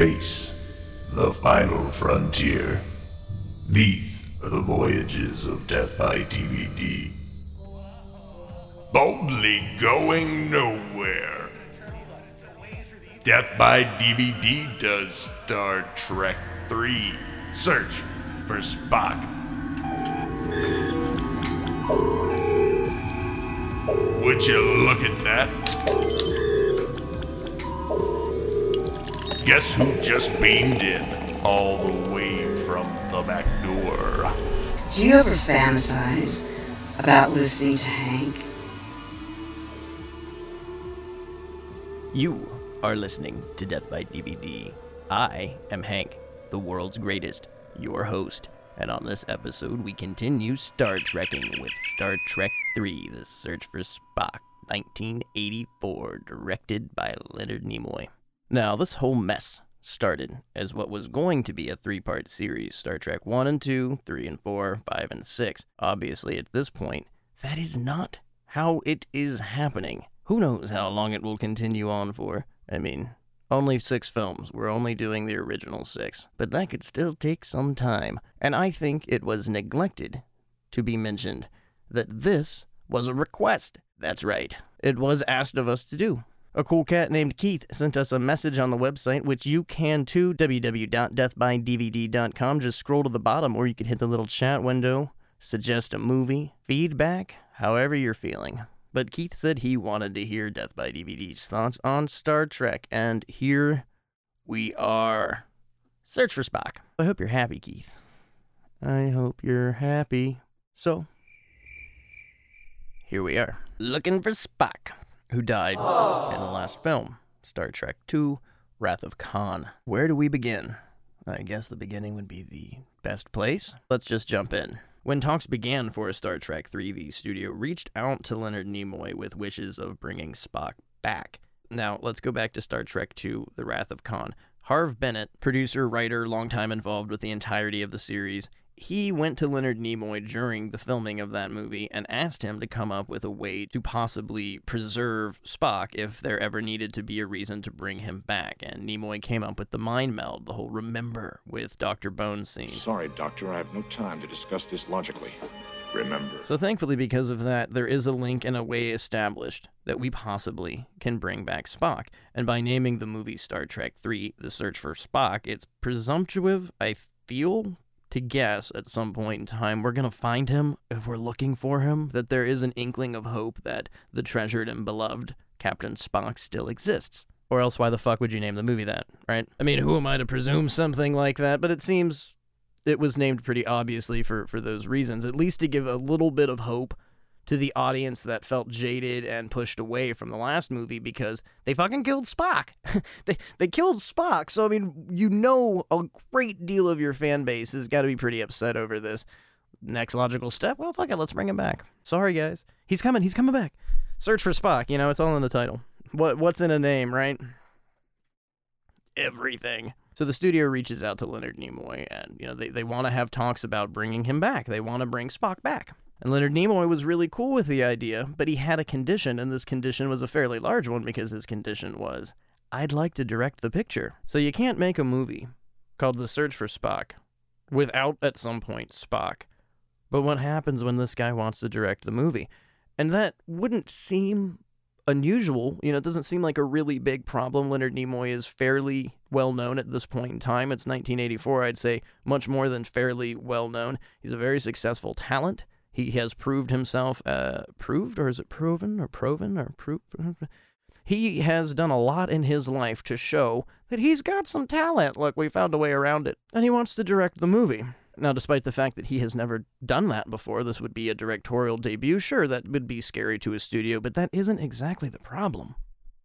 Space, the final frontier. These are the voyages of Death by DVD. Boldly going nowhere. Death by DVD does Star Trek 3. Search for Spock. Would you look at that? Guess who just beamed in all the way from the back door? Do you ever fantasize about listening to Hank? You are listening to Death by DVD. I am Hank, the world's greatest, your host. And on this episode, we continue Star Trekking with Star Trek III The Search for Spock, 1984, directed by Leonard Nimoy. Now, this whole mess started as what was going to be a three part series Star Trek 1 and 2, 3 and 4, 5 and 6. Obviously, at this point, that is not how it is happening. Who knows how long it will continue on for? I mean, only six films. We're only doing the original six. But that could still take some time. And I think it was neglected to be mentioned that this was a request. That's right. It was asked of us to do. A cool cat named Keith sent us a message on the website, which you can too, www.deathbydvd.com. Just scroll to the bottom, or you can hit the little chat window, suggest a movie, feedback, however you're feeling. But Keith said he wanted to hear Death by DVD's thoughts on Star Trek, and here we are. Search for Spock. I hope you're happy, Keith. I hope you're happy. So, here we are, looking for Spock who died in the last film, Star Trek II Wrath of Khan. Where do we begin? I guess the beginning would be the best place. Let's just jump in. When talks began for Star Trek III, the studio reached out to Leonard Nimoy with wishes of bringing Spock back. Now, let's go back to Star Trek II The Wrath of Khan. Harve Bennett, producer, writer, longtime involved with the entirety of the series, he went to Leonard Nimoy during the filming of that movie and asked him to come up with a way to possibly preserve Spock if there ever needed to be a reason to bring him back. And Nimoy came up with the mind meld, the whole remember with Dr. Bones scene. Sorry, Doctor, I have no time to discuss this logically. Remember. So, thankfully, because of that, there is a link and a way established that we possibly can bring back Spock. And by naming the movie Star Trek 3 The Search for Spock, it's presumptive, I feel, to guess at some point in time we're going to find him if we're looking for him, that there is an inkling of hope that the treasured and beloved Captain Spock still exists. Or else, why the fuck would you name the movie that, right? I mean, who am I to presume something like that? But it seems it was named pretty obviously for, for those reasons, at least to give a little bit of hope to the audience that felt jaded and pushed away from the last movie because they fucking killed Spock. they they killed Spock. So I mean, you know a great deal of your fan base has got to be pretty upset over this. Next logical step, well fuck it, let's bring him back. Sorry guys. He's coming, he's coming back. Search for Spock, you know, it's all in the title. What what's in a name, right? Everything. So the studio reaches out to Leonard Nimoy and, you know, they, they want to have talks about bringing him back. They want to bring Spock back. And Leonard Nimoy was really cool with the idea, but he had a condition, and this condition was a fairly large one because his condition was, I'd like to direct the picture. So you can't make a movie called The Search for Spock without, at some point, Spock. But what happens when this guy wants to direct the movie? And that wouldn't seem unusual. You know, it doesn't seem like a really big problem. Leonard Nimoy is fairly well known at this point in time. It's 1984, I'd say, much more than fairly well known. He's a very successful talent. He has proved himself, uh, proved, or is it proven, or proven, or proved? He has done a lot in his life to show that he's got some talent. Look, we found a way around it. And he wants to direct the movie. Now, despite the fact that he has never done that before, this would be a directorial debut. Sure, that would be scary to his studio, but that isn't exactly the problem.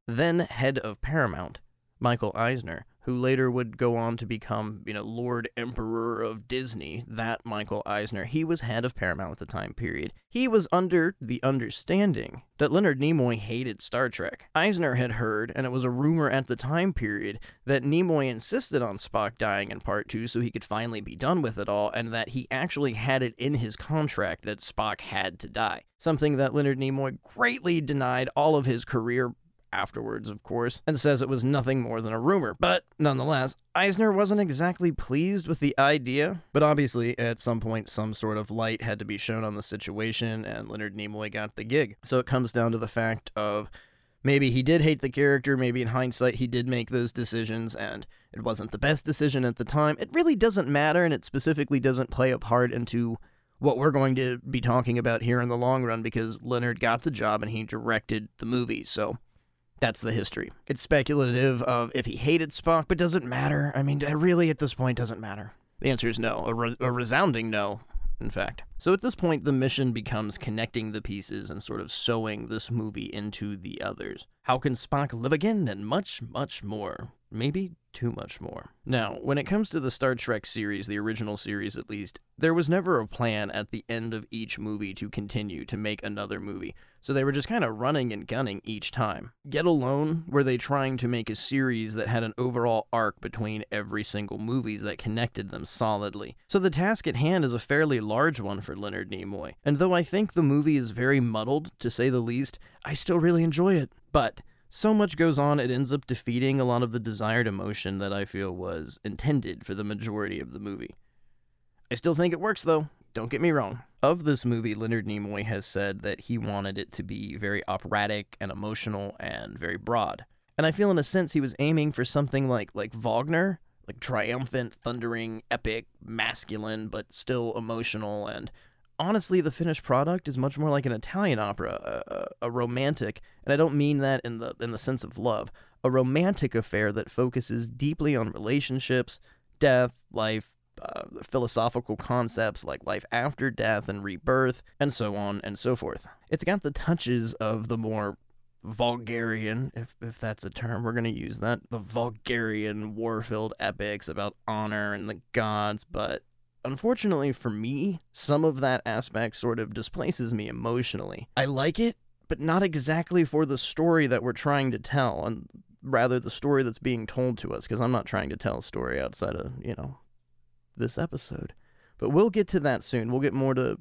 Then head of Paramount, Michael Eisner, who later would go on to become, you know, Lord Emperor of Disney, that Michael Eisner. He was head of Paramount at the time period. He was under the understanding that Leonard Nimoy hated Star Trek. Eisner had heard, and it was a rumor at the time period, that Nimoy insisted on Spock dying in part two so he could finally be done with it all, and that he actually had it in his contract that Spock had to die. Something that Leonard Nimoy greatly denied all of his career afterwards, of course, and says it was nothing more than a rumor. But nonetheless, Eisner wasn't exactly pleased with the idea, but obviously, at some point, some sort of light had to be shown on the situation, and Leonard Nimoy got the gig. So it comes down to the fact of maybe he did hate the character, maybe in hindsight he did make those decisions, and it wasn't the best decision at the time. It really doesn't matter, and it specifically doesn't play a part into what we're going to be talking about here in the long run because Leonard got the job and he directed the movie. So that's the history. It's speculative of if he hated Spock, but does it matter. I mean, really at this point doesn't matter. The answer is no, a, re- a resounding no in fact. So at this point, the mission becomes connecting the pieces and sort of sewing this movie into the others. How can Spock live again? And much, much more. Maybe too much more. Now, when it comes to the Star Trek series, the original series at least, there was never a plan at the end of each movie to continue to make another movie. So they were just kind of running and gunning each time. Get Alone, were they trying to make a series that had an overall arc between every single movies that connected them solidly. So the task at hand is a fairly large one for Leonard Nimoy. And though I think the movie is very muddled, to say the least, I still really enjoy it. But so much goes on, it ends up defeating a lot of the desired emotion that I feel was intended for the majority of the movie. I still think it works, though. Don't get me wrong. Of this movie, Leonard Nimoy has said that he wanted it to be very operatic and emotional and very broad. And I feel in a sense he was aiming for something like like Wagner, like triumphant, thundering, epic, masculine, but still emotional and honestly, the finished product is much more like an Italian opera, a, a, romantic, and I don't mean that in the in the sense of love, a romantic affair that focuses deeply on relationships, death, life, uh, philosophical concepts like life after death and rebirth, and so on and so forth. It's got the touches of the more Vulgarian, if, if that's a term, we're going to use that. The Vulgarian war filled epics about honor and the gods, but unfortunately for me, some of that aspect sort of displaces me emotionally. I like it, but not exactly for the story that we're trying to tell, and rather the story that's being told to us, because I'm not trying to tell a story outside of, you know, this episode. But we'll get to that soon. We'll get more to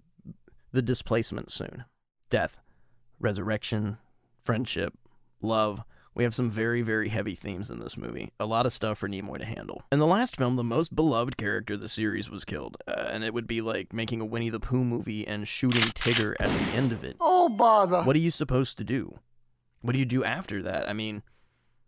the displacement soon. Death, resurrection, friendship, love, we have some very, very heavy themes in this movie. A lot of stuff for Nimoy to handle. In the last film, the most beloved character of the series was killed, uh, and it would be like making a Winnie the Pooh movie and shooting Tigger at the end of it. Oh, bother. What are you supposed to do? What do you do after that? I mean,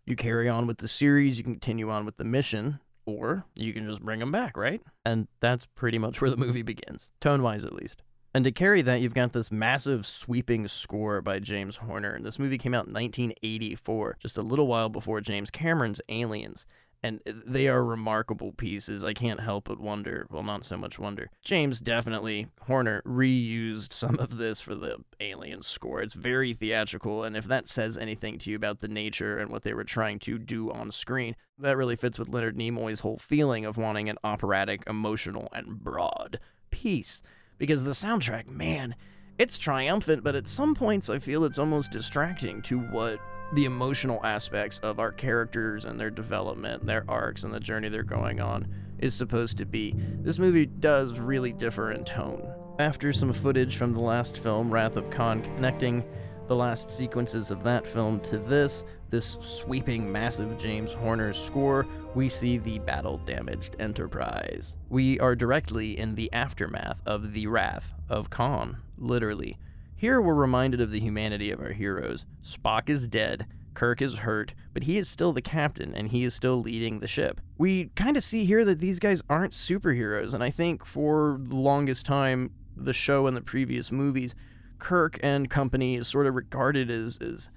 you carry on with the series, you can continue on with the mission, or you can just bring them back, right? And that's pretty much where the movie begins, tone wise at least. And to carry that, you've got this massive sweeping score by James Horner. And this movie came out in 1984, just a little while before James Cameron's Aliens. And they are remarkable pieces. I can't help but wonder. Well, not so much wonder. James definitely, Horner, reused some of this for the Alien score. It's very theatrical. And if that says anything to you about the nature and what they were trying to do on screen, that really fits with Leonard Nimoy's whole feeling of wanting an operatic, emotional, and broad piece because the soundtrack, man, it's triumphant, but at some points I feel it's almost distracting to what the emotional aspects of our characters and their development, their arcs, and the journey they're going on is supposed to be. This movie does really differ in tone. After some footage from the last film, Wrath of Khan, connecting the last sequences of that film to this, this sweeping, massive James Horner score, we see the battle damaged Enterprise. We are directly in the aftermath of the wrath of Khan, literally. Here we're reminded of the humanity of our heroes. Spock is dead, Kirk is hurt, but he is still the captain and he is still leading the ship. We kind of see here that these guys aren't superheroes, and I think for the longest time, the show and the previous movies, Kirk and company is sort of regarded as, as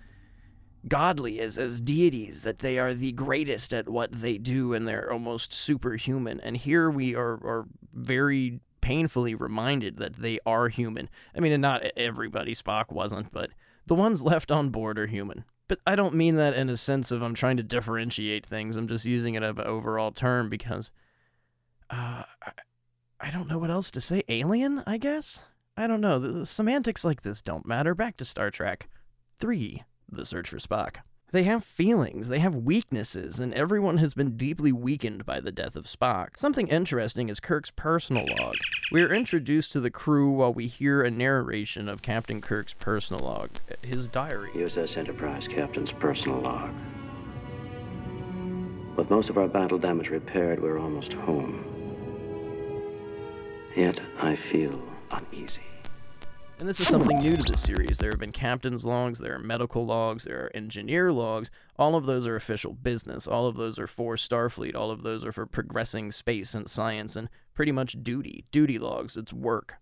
godly as, as deities, that they are the greatest at what they do and they're almost superhuman. And here we are, are very painfully reminded that they are human. I mean, and not everybody, Spock wasn't, but the ones left on board are human. But I don't mean that in a sense of I'm trying to differentiate things. I'm just using it as an overall term because uh, I, don't know what else to say. Alien, I guess? I don't know. The, the semantics like this don't matter. Back to Star Trek 3. The Search for Spock. They have feelings, they have weaknesses, and everyone has been deeply weakened by the death of Spock. Something interesting is Kirk's personal log. We are introduced to the crew while we hear a narration of Captain Kirk's personal log, his diary. USS Enterprise Captain's personal log. With most of our battle damage repaired, we're almost home. Yet I feel uneasy. And this is something new to the series. There have been captain's logs, there are medical logs, there are engineer logs. All of those are official business. All of those are for Starfleet. All of those are for progressing space and science and pretty much duty. Duty logs, it's work.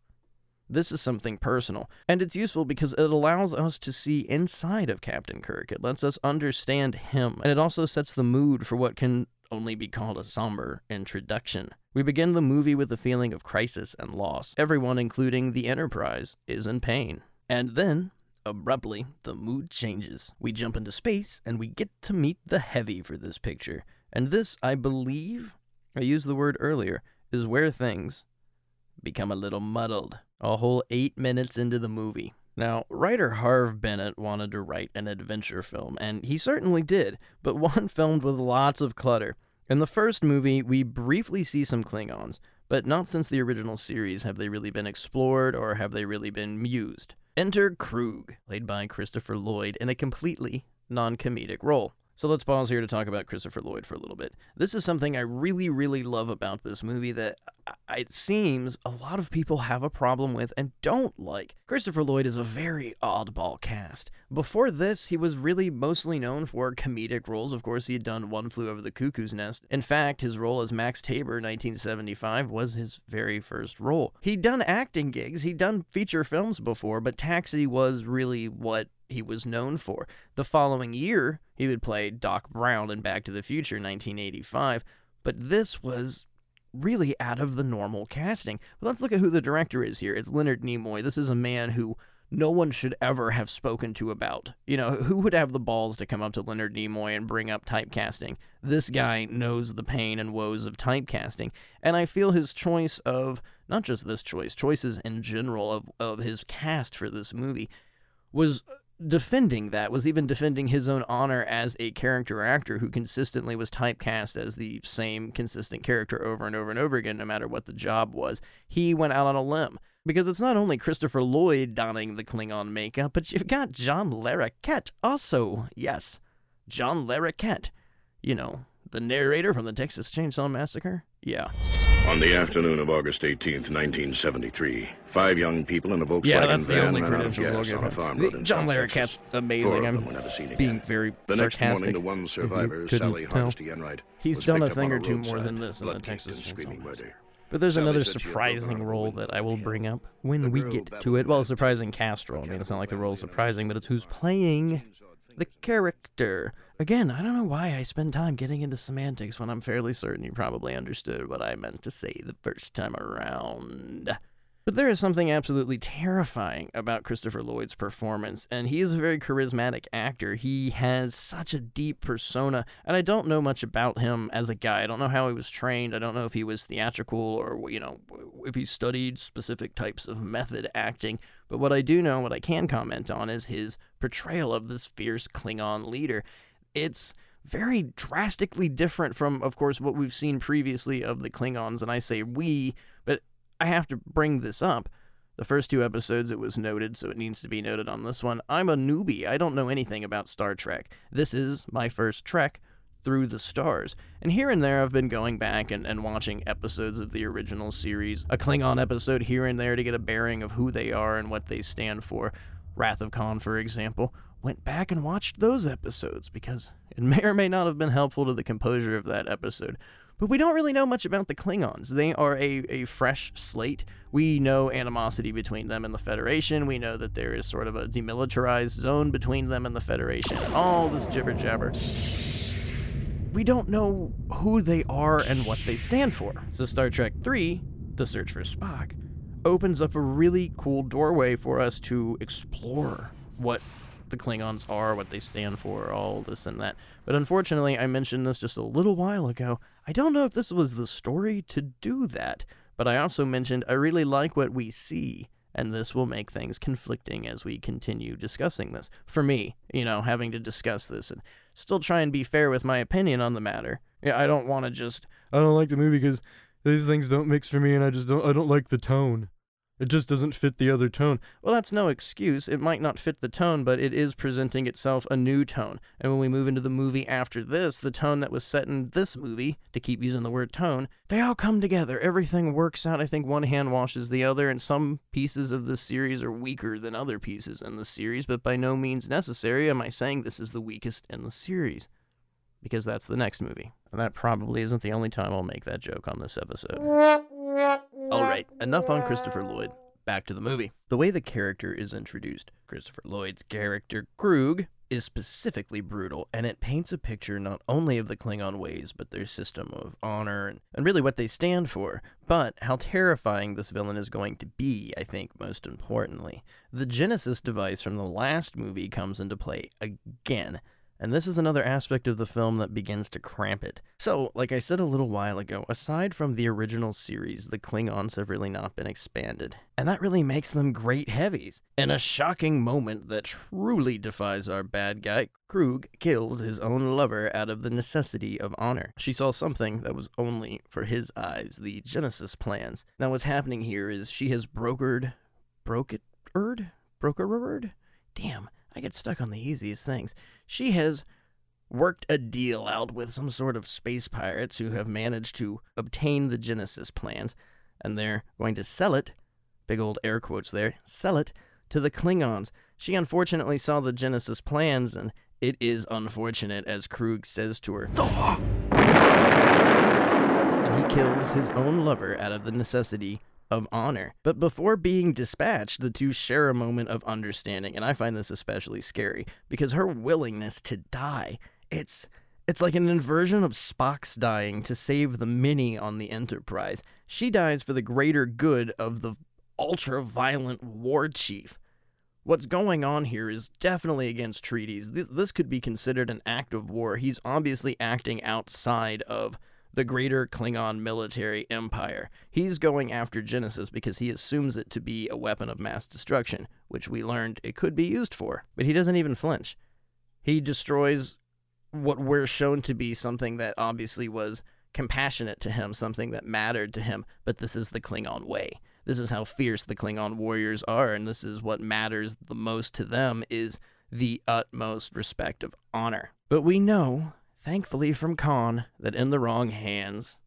This is something personal, and it's useful because it allows us to see inside of Captain Kirk. It lets us understand him, and it also sets the mood for what can only be called a somber introduction. We begin the movie with a feeling of crisis and loss. Everyone, including the Enterprise, is in pain. And then, abruptly, the mood changes. We jump into space and we get to meet the heavy for this picture. And this, I believe, I used the word earlier, is where things become a little muddled. A whole eight minutes into the movie. Now, writer Harve Bennett wanted to write an adventure film, and he certainly did, but one filmed with lots of clutter. In the first movie, we briefly see some Klingons, but not since the original series have they really been explored or have they really been used. Enter Kruge, played by Christopher Lloyd, in a completely non comedic role. So let's pause here to talk about Christopher Lloyd for a little bit. This is something I really, really love about this movie that uh, it seems a lot of people have a problem with and don't like. Christopher Lloyd is a very oddball cast. Before this, he was really mostly known for comedic roles. Of course, he had done One Flew Over the Cuckoo's Nest. In fact, his role as Max Taber in 1975 was his very first role. He'd done acting gigs, he'd done feature films before, but Taxi was really what he was known for. The following year, he would play Doc Brown in Back to the Future 1985, but this was really out of the normal casting. But let's look at who the director is here. It's Leonard Nimoy. This is a man who no one should ever have spoken to about. You know, who would have the balls to come up to Leonard Nimoy and bring up typecasting? This guy knows the pain and woes of typecasting. And I feel his choice of, not just this choice, choices in general of, of his cast for this movie was defending that, was even defending his own honor as a character actor who consistently was typecast as the same consistent character over and over and over again, no matter what the job was. He went out on a limb. Because it's not only Christopher Lloyd donning the Klingon makeup, but you've got John Larroquette also. Yes, John Larroquette. You know, the narrator from the Texas Chainsaw Massacre? Yeah. On the afternoon of August 18th, 1973, five young people in a Volkswagen Yeah, that's the van only ran out of gas on a farm The- road in John Larroquette's amazing. Four I'm never seen again. being very the next sarcastic. morning, the one survivor, Sally. Hardesty Enright, He's done a thing or two more than this in the Texas screaming murder. But there's another said she had broken surprising out of a role that I will bring up when we get to it. Well, a surprising cast role. I mean, it's not like the role's and surprising, but it's who's playing the character. Again, I don't know why I spend time getting into semantics when I'm fairly certain you probably understood what I meant to say the first time around. But there is something absolutely terrifying about Christopher Lloyd's performance, and he is a very charismatic actor. He has such a deep persona, and I don't know much about him as a guy. I don't know how he was trained. I don't know if he was theatrical or, you know, if he studied specific types of method acting. But what I do know, what I can comment on, is his portrayal of this fierce Klingon leader. It's very drastically different from, of course, what we've seen previously of the Klingons. And I say we, but I have to bring this up. The first two episodes, it was noted, so it needs to be noted on this one. I'm a newbie. I don't know anything about Star Trek. This is my first trek through the stars. And here and there, I've been going back and, and watching episodes of the original series, a Klingon episode here and there to get a bearing of who they are and what they stand for. Wrath of Khan, for example, went back and watched those episodes because it may or may not have been helpful to the composure of that episode. But we don't really know much about the Klingons. They are a, a fresh slate. We know animosity between them and the Federation. We know that there is sort of a demilitarized zone between them and the Federation, all this jibber jabber. We don't know who they are and what they stand for. So, Star Trek 3, The Search for Spock, opens up a really cool doorway for us to explore what the Klingons are, what they stand for, all this and that. But unfortunately, I mentioned this just a little while ago. I don't know if this was the story to do that, but I also mentioned I really like what we see. and this will make things conflicting as we continue discussing this. For me, you know, having to discuss this and still try and be fair with my opinion on the matter. Yeah, I don't want to just I don't like the movie because these things don't mix for me, and I just don't. I don't like the tone. It just doesn't fit the other tone. Well, that's no excuse. It might not fit the tone, but it is presenting itself a new tone. And when we move into the movie after this, the tone that was set in this movie, to keep using the word tone, they all come together. Everything works out. I think one hand washes the other, and some pieces of this series are weaker than other pieces in the series, but by no means necessary am I saying this is the weakest in the series. Because that's the next movie. And that probably isn't the only time I'll make that joke on this episode. All right, enough on Christopher Lloyd. Back to the movie. The way the character is introduced, Christopher Lloyd's character, Kruge, is specifically brutal, and it paints a picture not only of the Klingon ways, but their system of honor and, and really what they stand for, but how terrifying this villain is going to be, I think, most importantly. The Genesis device from the last movie comes into play again, and this is another aspect of the film that begins to cramp it. So, like I said a little while ago, aside from the original series, the Klingons have really not been expanded. And that really makes them great heavies. In a shocking moment that truly defies our bad guy, Kruge kills his own lover out of the necessity of honor. She saw something that was only for his eyes, the Genesis plans. Now, what's happening here is she has brokered. Broke it, ered, brokered? Brokered? Damn. I get stuck on the easiest things. She has worked a deal out with some sort of space pirates who have managed to obtain the Genesis plans, and they're going to sell it, big old air quotes there, sell it to the Klingons. She unfortunately saw the Genesis plans, and it is unfortunate, as Kruge says to her. And he kills his own lover out of the necessity of honor. But before being dispatched, the two share a moment of understanding, and I find this especially scary because her willingness to die, it's it's like an inversion of Spock's dying to save the many on the Enterprise. She dies for the greater good of the ultra violent war chief. What's going on here is definitely against treaties. This, this could be considered an act of war. He's obviously acting outside of the greater Klingon military empire. He's going after Genesis because he assumes it to be a weapon of mass destruction, which we learned it could be used for. But he doesn't even flinch. He destroys what we're shown to be something that obviously was compassionate to him, something that mattered to him, but this is the Klingon way. This is how fierce the Klingon warriors are, and this is what matters the most to them is the utmost respect of honor. But we know thankfully from Khan, that in the wrong hands,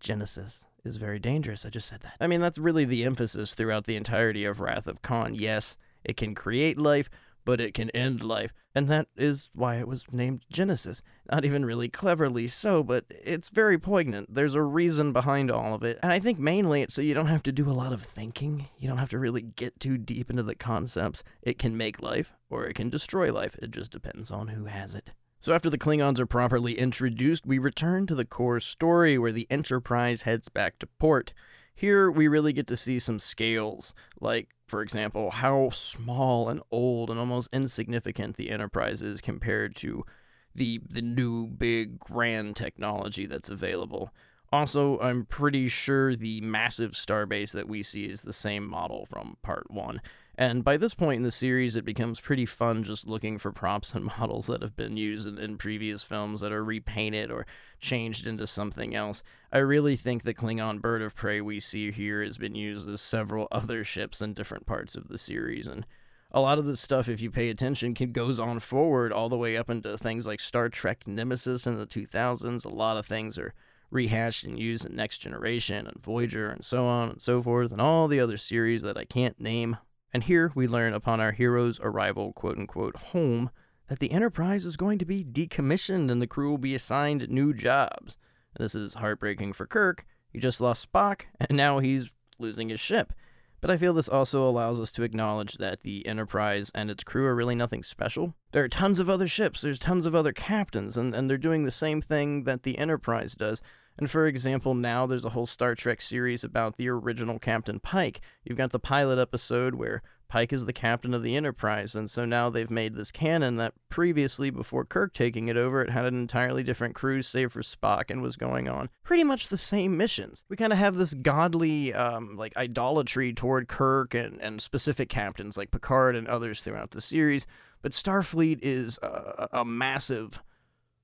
Genesis is very dangerous. I just said that. I mean, that's really the emphasis throughout the entirety of Wrath of Khan. Yes, it can create life, but it can end life. And that is why it was named Genesis. Not even really cleverly so, but it's very poignant. There's a reason behind all of it. And I think mainly it's so you don't have to do a lot of thinking. You don't have to really get too deep into the concepts. It can make life, or it can destroy life. It just depends on who has it. So, after the Klingons are properly introduced, we return to the core story where the Enterprise heads back to port. Here, we really get to see some scales, like, for example, how small and old and almost insignificant the Enterprise is compared to the, the new, big, grand technology that's available. Also, I'm pretty sure the massive starbase that we see is the same model from Part 1. And by this point in the series, it becomes pretty fun just looking for props and models that have been used in, in, previous films that are repainted or changed into something else. I really think the Klingon bird of prey we see here has been used as several other ships in different parts of the series. And a lot of this stuff, if you pay attention, can, goes on forward all the way up into things like Star Trek Nemesis in the 2000s. A lot of things are rehashed and used in Next Generation and Voyager and so on and so forth, and all the other series that I can't name. And here we learn upon our hero's arrival, quote unquote, home, that the Enterprise is going to be decommissioned and the crew will be assigned new jobs. This is heartbreaking for Kirk. He just lost Spock, and now he's losing his ship. But I feel this also allows us to acknowledge that the Enterprise and its crew are really nothing special. There are tons of other ships, there's tons of other captains, and, and they're doing the same thing that the Enterprise does. And for example, now there's a whole Star Trek series about the original Captain Pike. You've got the pilot episode where Pike is the captain of the Enterprise, and so now they've made this canon that previously, before Kirk taking it over, it had an entirely different crew, save for Spock, and was going on pretty much the same missions. We kind of have this godly, um, like, idolatry toward Kirk and, and specific captains like Picard and others throughout the series, but Starfleet is a, a massive,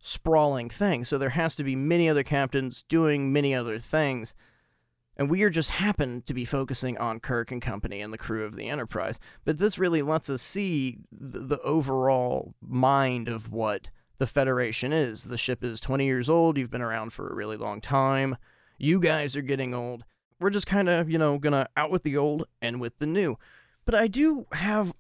sprawling thing, so there has to be many other captains doing many other things and we are just happen to be focusing on Kirk and company and the crew of the Enterprise. But this really lets us see the, the, overall mind of what the Federation is. The ship is 20 years old. You've been around for a really long time. You guys are getting old. We're just kind of, you know, gonna out with the old and with the new. But I do have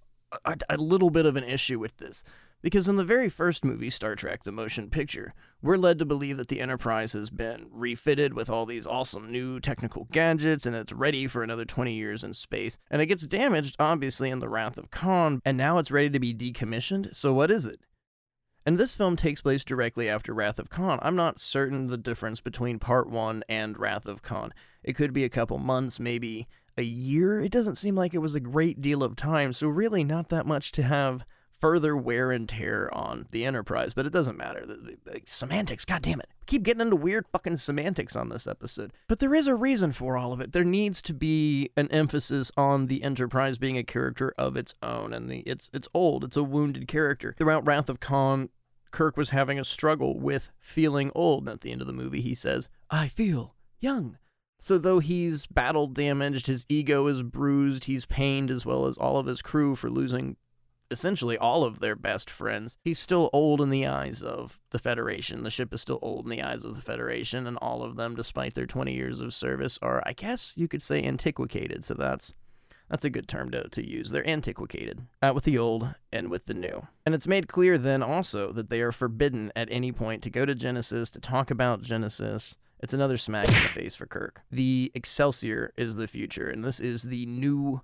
a, a little bit of an issue with this. Because in the very first movie, Star Trek The Motion Picture, we're led to believe that the Enterprise has been refitted with all these awesome new technical gadgets and it's ready for another 20 years in space. And it gets damaged, obviously, in The Wrath of Khan, and now it's ready to be decommissioned. So, what is it? And this film takes place directly after Wrath of Khan. I'm not certain the difference between Part 1 and Wrath of Khan. It could be a couple months, maybe a year. It doesn't seem like it was a great deal of time, so really not that much to have further wear and tear on the Enterprise, but it doesn't matter. Semantics, god damn it. We keep getting into weird fucking semantics on this episode. But there is a reason for all of it. There needs to be an emphasis on the Enterprise being a character of its own, and the it's it's old. It's a wounded character. Throughout Wrath of Khan, Kirk was having a struggle with feeling old. And at the end of the movie, he says, "I feel young." So though he's battle damaged, his ego is bruised, he's pained as well as all of his crew for losing essentially all of their best friends. He's still old in the eyes of the Federation. The ship is still old in the eyes of the Federation, and all of them, despite their 20 years of service, are, I guess you could say, antiquated. So that's that's a good term to, to use. They're antiquated, uh, with the old and with the new. And it's made clear then also that they are forbidden at any point to go to Genesis, to talk about Genesis. It's another smack in the face for Kirk. The Excelsior is the future, and this is the new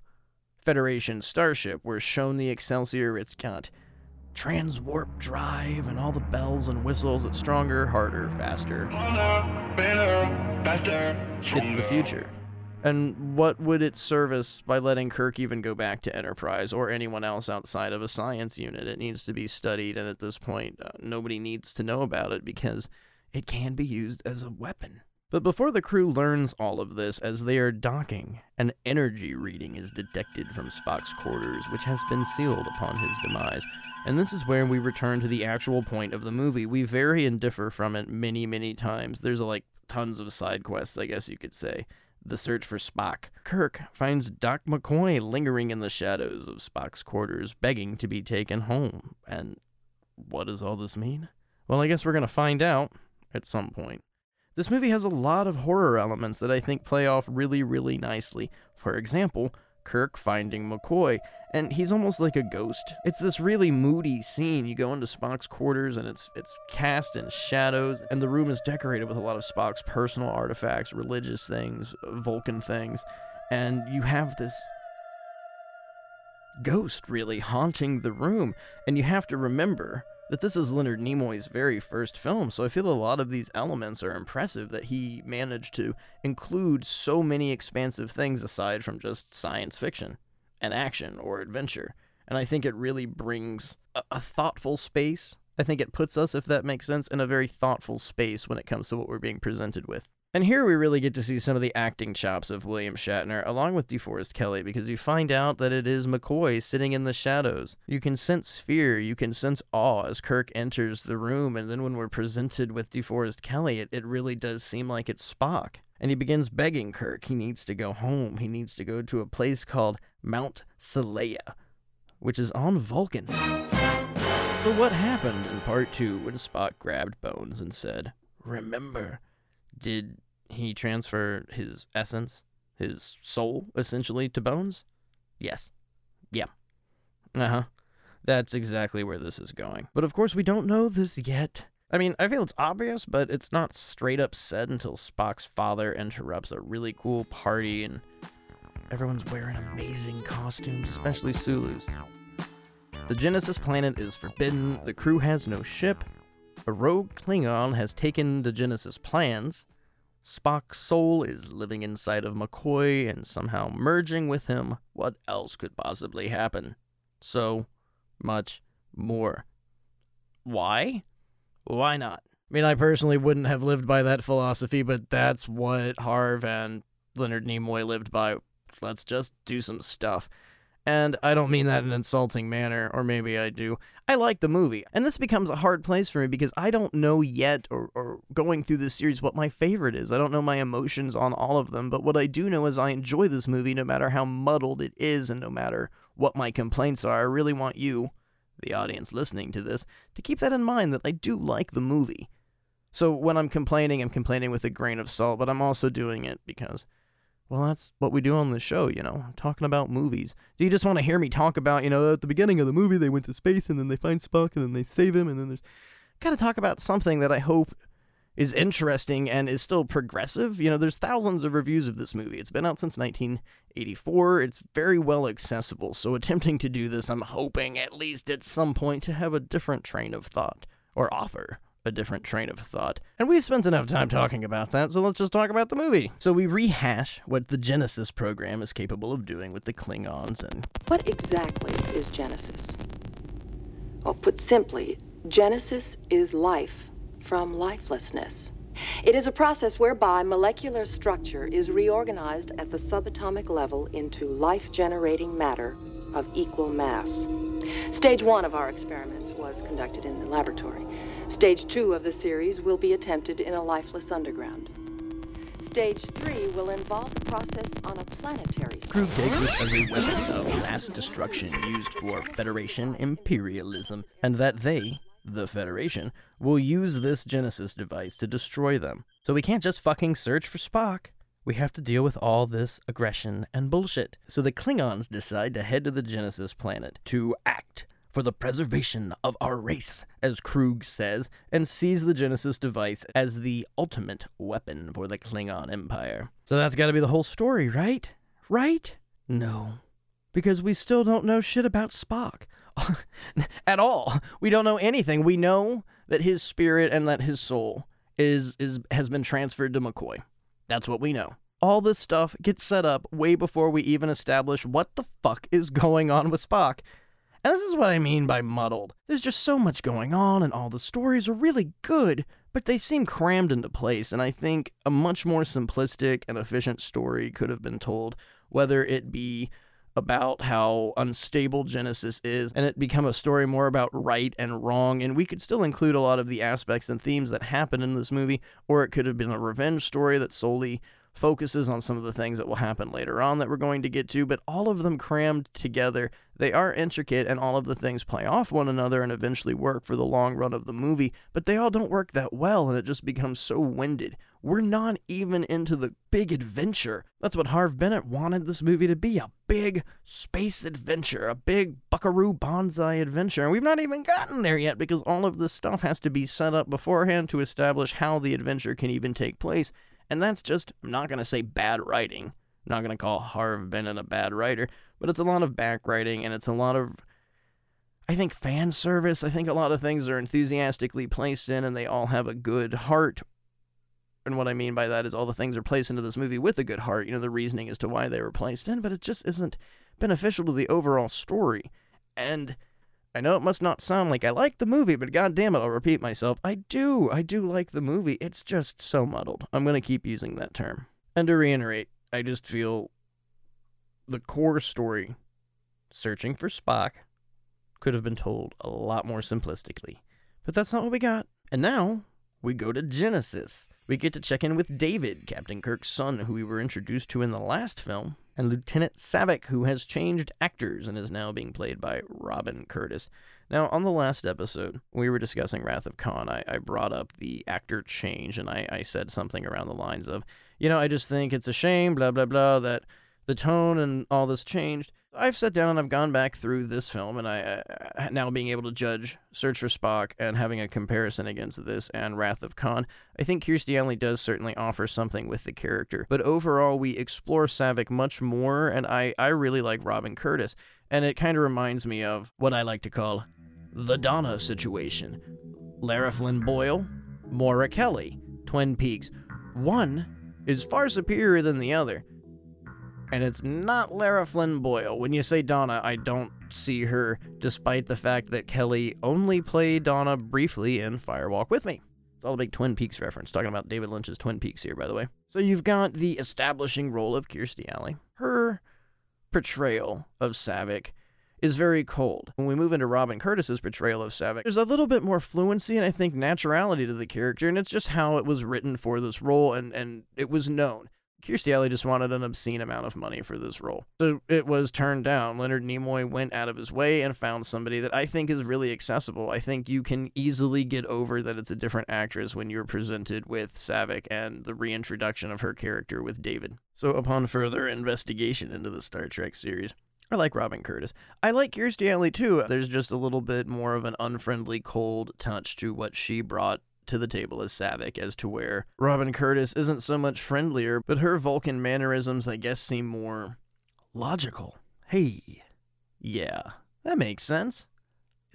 Federation starship. We're shown the Excelsior. It's got transwarp drive and all the bells and whistles. It's stronger, harder, faster. better, faster, It's the future. And what would it service by letting Kirk even go back to Enterprise or anyone else outside of a science unit? It needs to be studied, and at this point, uh, nobody needs to know about it because it can be used as a weapon. But before the crew learns all of this, as they are docking, an energy reading is detected from Spock's quarters, which has been sealed upon his demise. And this is where we return to the actual point of the movie. We vary and differ from it many, many times. There's like tons of side quests, I guess you could say. The search for Spock. Kirk finds Doc McCoy lingering in the shadows of Spock's quarters, begging to be taken home. And what does all this mean? Well, I guess we're going to find out at some point. This movie has a lot of horror elements that I think play off really, really nicely. For example, Kirk finding McCoy, and he's almost like a ghost. It's this really moody scene. You go into Spock's quarters and it's it's cast in shadows, and the room is decorated with a lot of Spock's personal artifacts, religious things, Vulcan things, and you have this ghost really haunting the room. And you have to remember that this is Leonard Nimoy's very first film, so I feel a lot of these elements are impressive that he managed to include so many expansive things aside from just science fiction and action or adventure. And I think it really brings a, a thoughtful space. I think it puts us, if that makes sense, in a very thoughtful space when it comes to what we're being presented with. And here we really get to see some of the acting chops of William Shatner, along with DeForest Kelley, because you find out that it is McCoy sitting in the shadows. You can sense fear, you can sense awe as Kirk enters the room, and then when we're presented with DeForest Kelley, it, it really does seem like it's Spock. And he begins begging Kirk. He needs to go home. He needs to go to a place called Mount Seleya, which is on Vulcan. So, what happened in part two when Spock grabbed Bones and said, Remember, did he transferred his essence, his soul, essentially, to Bones? Yes. Yeah. Uh huh. That's exactly where this is going. But of course, we don't know this yet. I mean, I feel it's obvious, but it's not straight up said until Spock's father interrupts a really cool party and everyone's wearing amazing costumes, especially Sulu's. The Genesis planet is forbidden, the crew has no ship, a rogue Klingon has taken the Genesis plans, Spock's soul is living inside of McCoy and somehow merging with him. What else could possibly happen? So much more. Why? Why not? I mean, I personally wouldn't have lived by that philosophy, but that's what Harve and Leonard Nimoy lived by. Let's just do some stuff. And I don't mean that in an insulting manner, or maybe I do. I like the movie. And this becomes a hard place for me because I don't know yet, or, or going through this series, what my favorite is. I don't know my emotions on all of them, but what I do know is I enjoy this movie no matter how muddled it is and no matter what my complaints are. I really want you, the audience listening to this, to keep that in mind that I do like the movie. So when I'm complaining, I'm complaining with a grain of salt, but I'm also doing it because, well, that's what we do on the show, you know, talking about movies. Do you just want to hear me talk about, you know, at the beginning of the movie they went to space and then they find Spock and then they save him and then there's got to talk about something that I hope is interesting and is still progressive. You know, there's thousands of reviews of this movie. It's been out since 1984. It's very well accessible. So attempting to do this, I'm hoping at least at some point to have a different train of thought or offer a different train of thought. And we've spent enough time talking about that, so let's just talk about the movie. So we rehash what the Genesis program is capable of doing with the Klingons and What exactly is Genesis? Well, put simply, Genesis is life from lifelessness. It is a process whereby molecular structure is reorganized at the subatomic level into life generating matter of equal mass. Stage one of our experiments was conducted in the laboratory. Stage two of the series will be attempted in a lifeless underground. Stage three will involve the process on a planetary scale. takes this as a weapon of mass destruction used for Federation imperialism, and that they, the Federation, will use this Genesis device to destroy them. So we can't just fucking search for Spock. We have to deal with all this aggression and bullshit. So the Klingons decide to head to the Genesis planet to act for the preservation of our race, as Kruge says, and sees the Genesis device as the ultimate weapon for the Klingon Empire. So that's gotta be the whole story, right? Right? No. Because we still don't know shit about Spock. At all. We don't know anything. We know that his spirit and that his soul is is has been transferred to McCoy. That's what we know. All this stuff gets set up way before we even establish what the fuck is going on with Spock. And this is what I mean by muddled. There's just so much going on, and all the stories are really good, but they seem crammed into place, and I think a much more simplistic and efficient story could have been told, whether it be about how unstable Genesis is, and it become a story more about right and wrong, and we could still include a lot of the aspects and themes that happen in this movie, or it could have been a revenge story that solely focuses on some of the things that will happen later on that we're going to get to, but all of them crammed together. They are intricate, and all of the things play off one another and eventually work for the long run of the movie, but they all don't work that well, and it just becomes so winded. We're not even into the big adventure. That's what Harve Bennett wanted this movie to be a big space adventure, a big Buckaroo Banzai adventure. And we've not even gotten there yet because all of this stuff has to be set up beforehand to establish how the adventure can even take place. And that's just, I'm not going to say bad writing. I'm not going to call Harve Bennett a bad writer, but it's a lot of back writing and it's a lot of, I think, fan service. I think a lot of things are enthusiastically placed in and they all have a good heart. And what I mean by that is all the things are placed into this movie with a good heart, you know, the reasoning as to why they were placed in, but it just isn't beneficial to the overall story. And I know it must not sound like I like the movie, but god damn it, I'll repeat myself. I do. I do like the movie. It's just so muddled. I'm going to keep using that term. And to reiterate, I just feel the core story, searching for Spock, could have been told a lot more simplistically. But that's not what we got. And now we go to Genesis. We get to check in with David, Captain Kirk's son, who we were introduced to in the last film, and Lieutenant Saavik, who has changed actors and is now being played by Robin Curtis. Now, on the last episode, we were discussing Wrath of Khan. I, I brought up the actor change, and I, I said something around the lines of, you know, I just think it's a shame, blah, blah, blah, that the tone and all this changed. I've sat down and I've gone back through this film, and I uh, now being able to judge Search for Spock and having a comparison against this and Wrath of Khan. I think Kirstie Alley does certainly offer something with the character, but overall we explore Saavik much more, and I I really like Robin Curtis, and it kind of reminds me of what I like to call the Donna situation. Lara Flynn Boyle, Moira Kelly, Twin Peaks. One is far superior than the other. And it's not Lara Flynn Boyle. When you say Donna, I don't see her, despite the fact that Kelly only played Donna briefly in Firewalk with Me. It's all a big Twin Peaks reference, talking about David Lynch's Twin Peaks here, by the way. So you've got the establishing role of Kirstie Alley. Her portrayal of Saavik is very cold. When we move into Robin Curtis's portrayal of Saavik, there's a little bit more fluency and I think naturality to the character, and it's just how it was written for this role and, and it was known. Kirstie Alley just wanted an obscene amount of money for this role. So it was turned down. Leonard Nimoy went out of his way and found somebody that I think is really accessible. I think you can easily get over that it's a different actress when you're presented with Saavik and the reintroduction of her character with David. So upon further investigation into the Star Trek series, I like Robin Curtis. I like Kirstie Alley too. There's just a little bit more of an unfriendly, cold touch to what she brought to the table as Saavik, as to where Robin Curtis isn't so much friendlier, but her Vulcan mannerisms, I guess, seem more logical. Hey, yeah, that makes sense.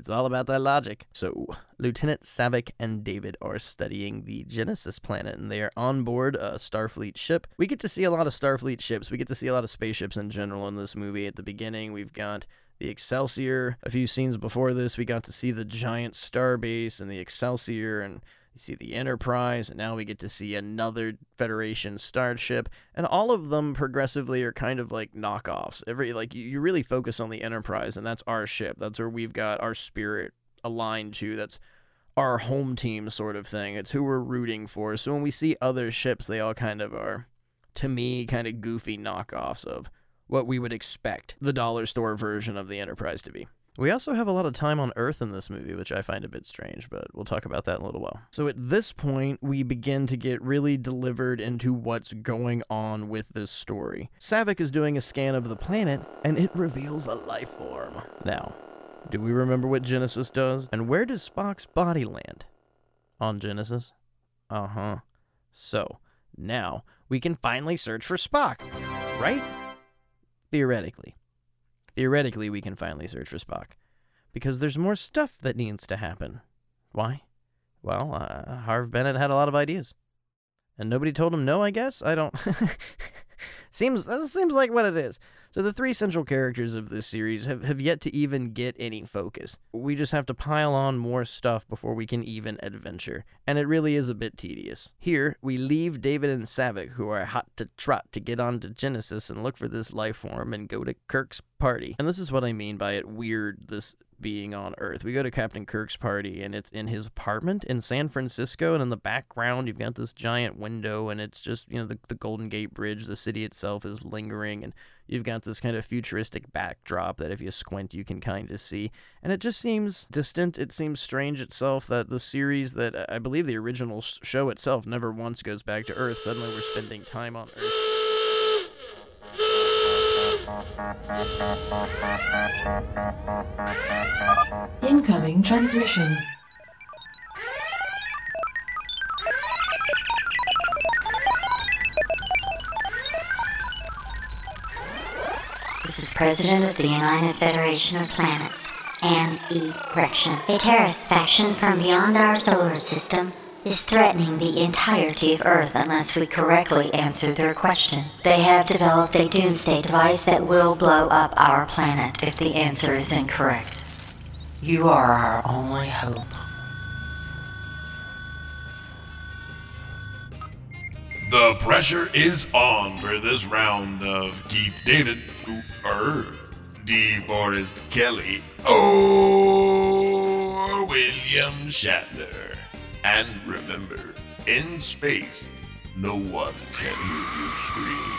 It's all about that logic. So, Lieutenant Saavik and David are studying the Genesis planet, and they are on board a Starfleet ship. We get to see a lot of Starfleet ships. We get to see a lot of spaceships in general in this movie. At the beginning, we've got the Excelsior. A few scenes before this, we got to see the giant starbase and the Excelsior, and you see the Enterprise, and now we get to see another Federation starship, and all of them progressively are kind of like knockoffs. Every like you, you really focus on the Enterprise, and that's our ship. That's where we've got our spirit aligned to. That's our home team sort of thing. It's who we're rooting for. So when we see other ships, they all kind of are, to me, kind of goofy knockoffs of what we would expect the dollar store version of the Enterprise to be. We also have a lot of time on Earth in this movie, which I find a bit strange, but we'll talk about that in a little while. So at this point, we begin to get really delivered into what's going on with this story. Saavik is doing a scan of the planet, and it reveals a life form. Now, do we remember what Genesis does? And where does Spock's body land? On Genesis? Uh huh. So, now we can finally search for Spock, right? Theoretically. Theoretically, we can finally search for Spock. Because there's more stuff that needs to happen. Why? Well, uh, Harve Bennett had a lot of ideas. And nobody told him no, I guess? I don't. seems that seems like what it is. So the three central characters of this series have, have yet to even get any focus. We just have to pile on more stuff before we can even adventure, and it really is a bit tedious. Here, we leave David and Saavik, who are hot to trot, to get on to Genesis and look for this life form and go to Kirk's party. And this is what I mean by it weird, this being on Earth. We go to Captain Kirk's party, and it's in his apartment in San Francisco. And in the background, you've got this giant window, and it's just, you know, the, the Golden Gate Bridge. The city itself is lingering, and you've got this kind of futuristic backdrop that if you squint, you can kind of see. And it just seems distant. It seems strange itself that the series that I believe the original show itself never once goes back to Earth. Suddenly, we're spending time on Earth. Incoming transmission. This is President of the United Federation of Planets, Anne E. Rection. A terrorist faction from beyond our solar system is threatening the entirety of Earth unless we correctly answer their question. They have developed a doomsday device that will blow up our planet if the answer is incorrect. You are our only hope. The pressure is on for this round of Keith David, or DeForest Kelley, or William Shatner. And remember, in space, no one can hear you scream.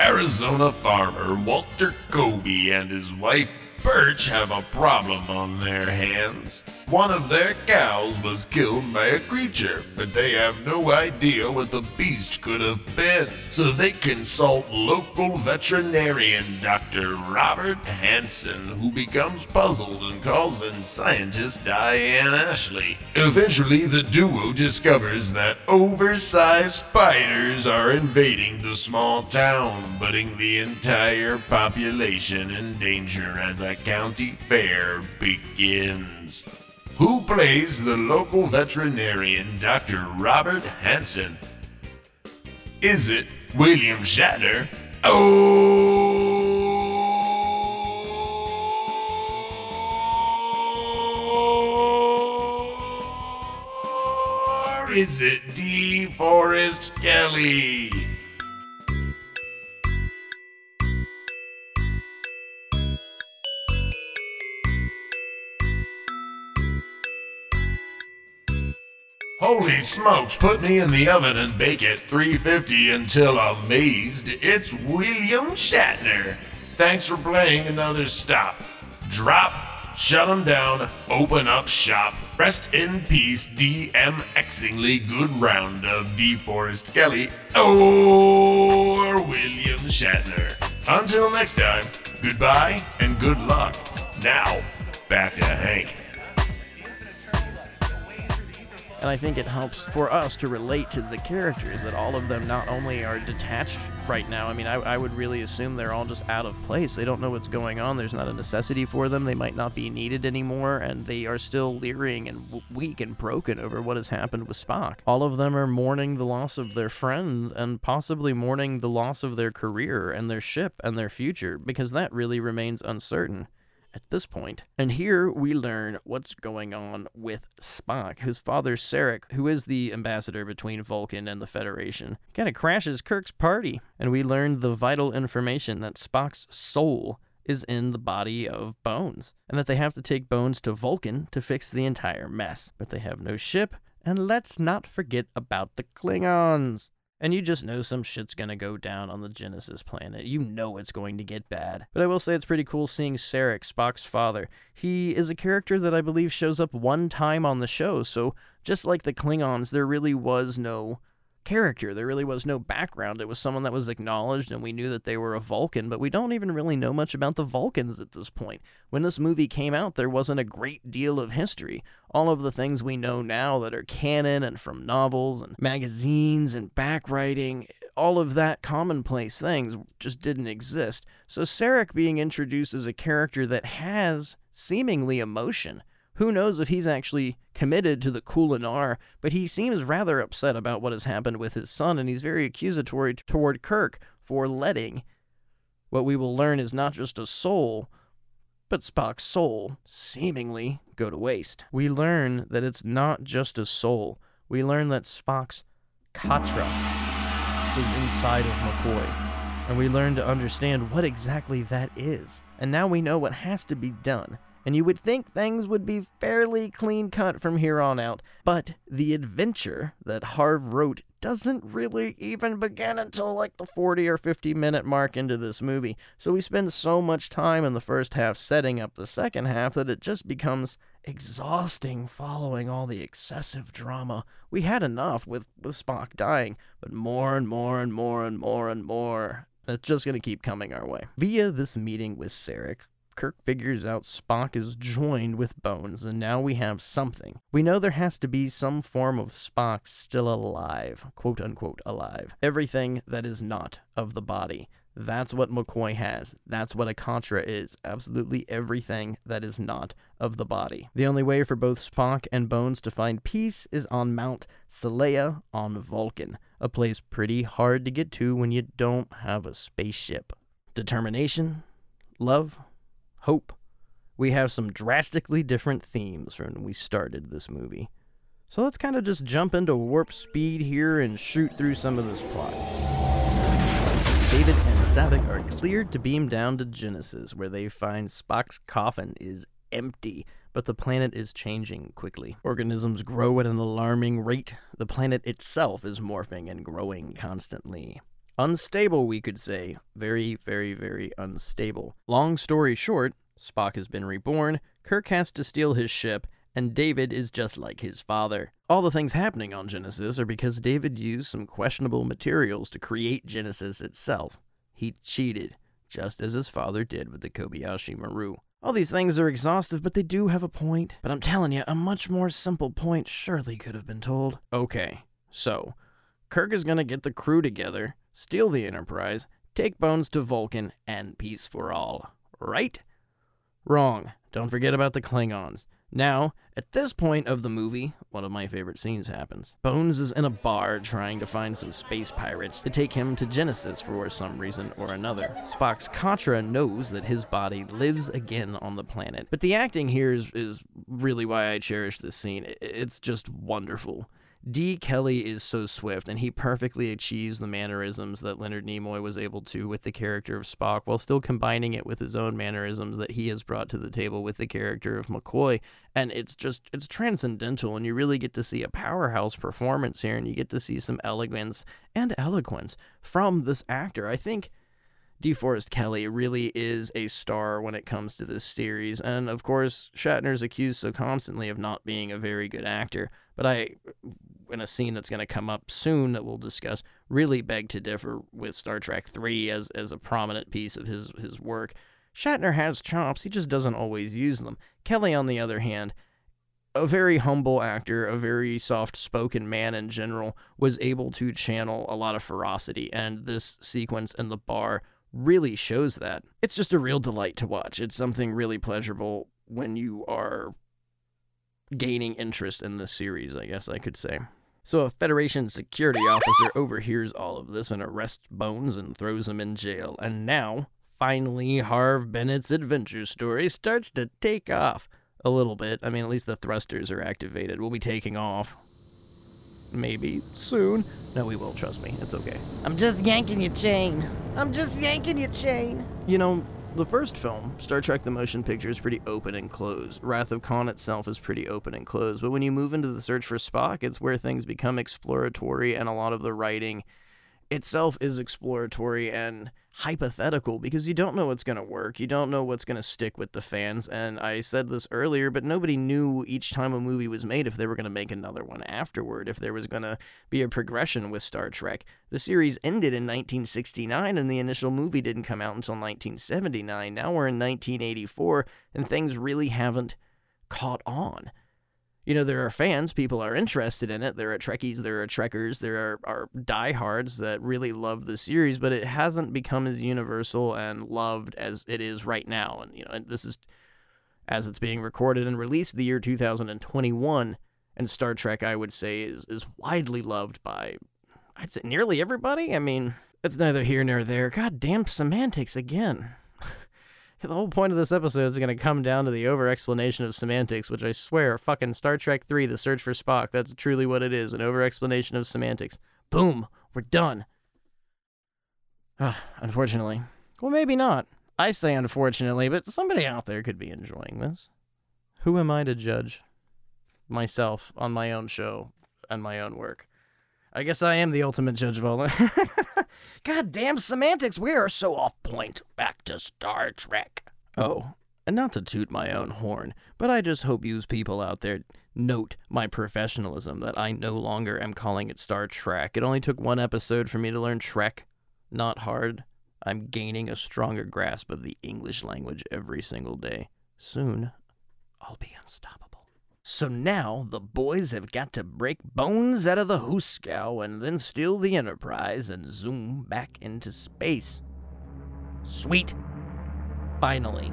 Arizona farmer Walter Colby and his wife Birch have a problem on their hands. One of their cows was killed by a creature, but they have no idea what the beast could have been. So they consult local veterinarian Dr. Robert Hansen, who becomes puzzled and calls in scientist Diane Ashley. Eventually, the duo discovers that oversized spiders are invading the small town, putting the entire population in danger as a county fair begins. Who plays the local veterinarian, Dr. Robert Hansen? Is it William Shatner? Oh. Or is it DeForest Kelley? Holy smokes, put me in the oven and bake at 350 until amazed. It's William Shatner. Thanks for playing another stop. Drop, shut 'em down, open up shop. Rest in peace, DMXingly good round of DeForest Kelley or William Shatner. Until next time, goodbye and good luck. Now, back to Hank. And I think it helps for us to relate to the characters that all of them not only are detached right now, I mean, I, I would really assume they're all just out of place. They don't know what's going on. There's not a necessity for them. They might not be needed anymore, and they are still leering and weak and broken over what has happened with Spock. All of them are mourning the loss of their friend and possibly mourning the loss of their career and their ship and their future, because that really remains uncertain at this point. And here we learn what's going on with Spock. His father, Sarek, who is the ambassador between Vulcan and the Federation, kind of crashes Kirk's party. And we learn the vital information that Spock's soul is in the body of Bones, and that they have to take Bones to Vulcan to fix the entire mess. But they have no ship, and let's not forget about the Klingons. And you just know some shit's gonna go down on the Genesis planet. You know it's going to get bad. But I will say it's pretty cool seeing Sarek, Spock's father. He is a character that I believe shows up one time on the show, so just like the Klingons, there really was no character. There really was no background. It was someone that was acknowledged, and we knew that they were a Vulcan, but we don't even really know much about the Vulcans at this point. When this movie came out, there wasn't a great deal of history. All of the things we know now that are canon and from novels and magazines and backwriting, all of that commonplace things just didn't exist. So Sarek being introduced as a character that has seemingly emotion who knows if he's actually committed to the Kolinahr, but he seems rather upset about what has happened with his son, and he's very accusatory toward Kirk for letting what we will learn is not just a soul, but Spock's soul seemingly go to waste. We learn that it's not just a soul. We learn that Spock's Katra is inside of McCoy. And we learn to understand what exactly that is. And now we know what has to be done and you would think things would be fairly clean cut from here on out. But the adventure that Harve wrote doesn't really even begin until like the 40 or 50 minute mark into this movie. So we spend so much time in the first half setting up the second half that it just becomes exhausting following all the excessive drama. We had enough with, with Spock dying, but more and more and more and more and more. It's just going to keep coming our way. Via this meeting with Sarek, Kirk figures out Spock is joined with Bones, and now we have something. We know there has to be some form of Spock still alive, quote unquote alive. Everything that is not of the body. That's what McCoy has. That's what a Katra is. Absolutely everything that is not of the body. The only way for both Spock and Bones to find peace is on Mount Seleya on Vulcan, a place pretty hard to get to when you don't have a spaceship. Determination, love, hope. We have some drastically different themes from when we started this movie. So let's kind of just jump into warp speed here and shoot through some of this plot. David and Saavik are cleared to beam down to Genesis, where they find Spock's coffin is empty, but the planet is changing quickly. Organisms grow at an alarming rate. The planet itself is morphing and growing constantly. Unstable, we could say. Very, very, very unstable. Long story short, Spock has been reborn, Kirk has to steal his ship, and David is just like his father. All the things happening on Genesis are because David used some questionable materials to create Genesis itself. He cheated, just as his father did with the Kobayashi Maru. All these things are exhaustive, but they do have a point. But I'm telling you, a much more simple point surely could have been told. Okay, so Kirk is gonna get the crew together, steal the Enterprise, take Bones to Vulcan, and peace for all. Right? Wrong. Don't forget about the Klingons. Now, at this point of the movie, one of my favorite scenes happens. Bones is in a bar trying to find some space pirates to take him to Genesis for some reason or another. Spock's Katra knows that his body lives again on the planet, but the acting here is, is really why I cherish this scene. It's just wonderful. D. Kelley is so swift, and he perfectly achieves the mannerisms that Leonard Nimoy was able to with the character of Spock, while still combining it with his own mannerisms that he has brought to the table with the character of McCoy. And it's just, it's transcendental, and you really get to see a powerhouse performance here, and you get to see some elegance and eloquence from this actor. I think. DeForest Kelley really is a star when it comes to this series, and of course, Shatner's accused so constantly of not being a very good actor. But I, in a scene that's going to come up soon that we'll discuss, really beg to differ with Star Trek 3 as, as a prominent piece of his, his work. Shatner has chops, he just doesn't always use them. Kelley, on the other hand, a very humble actor, a very soft spoken man in general, was able to channel a lot of ferocity, and this sequence in the bar really shows that. It's just a real delight to watch. It's something really pleasurable when you are gaining interest in the series, I guess I could say. So a Federation security officer overhears all of this and arrests Bones and throws him in jail. And now, finally, Harve Bennett's adventure story starts to take off. A little bit. I mean, at least the thrusters are activated. We'll be taking off. Maybe soon. No, we will, trust me. It's okay. I'm just yanking your chain. I'm just yanking your chain. You know, the first film, Star Trek the Motion Picture, is pretty open and closed. Wrath of Khan itself is pretty open and closed. But when you move into the search for Spock, it's where things become exploratory and a lot of the writing itself is exploratory and hypothetical because you don't know what's going to work. You don't know what's going to stick with the fans. And I said this earlier, but nobody knew each time a movie was made if they were going to make another one afterward, if there was going to be a progression with Star Trek. The series ended in 1969 and the initial movie didn't come out until 1979. Now we're in 1984 and things really haven't caught on you know, there are fans, people are interested in it. There are Trekkies, there are Trekkers, there are, are diehards that really love the series, but it hasn't become as universal and loved as it is right now. And, you know, and this is as it's being recorded and released the year 2021. And Star Trek, I would say, is, is widely loved by, I'd say, nearly everybody. I mean, it's neither here nor there. God damn semantics again the whole point of this episode is going to come down to the over explanation of semantics, which I swear, fucking Star Trek 3, The Search for Spock, that's truly what it is an over explanation of semantics. Boom, we're done. Ah, unfortunately. Well, maybe not. I say unfortunately, but somebody out there could be enjoying this. Who am I to judge? Myself on my own show and my own work. I guess I am the ultimate judge of all. God damn semantics, we are so off point. Back to Star Trek. Oh, and not to toot my own horn, but I just hope you people out there note my professionalism that I no longer am calling it Star Trek. It only took one episode for me to learn Trek. Not hard. I'm gaining a stronger grasp of the English language every single day. Soon, I'll be unstoppable. So now the boys have got to break bones out of the Hooskow and then steal the Enterprise and zoom back into space. Sweet. Finally,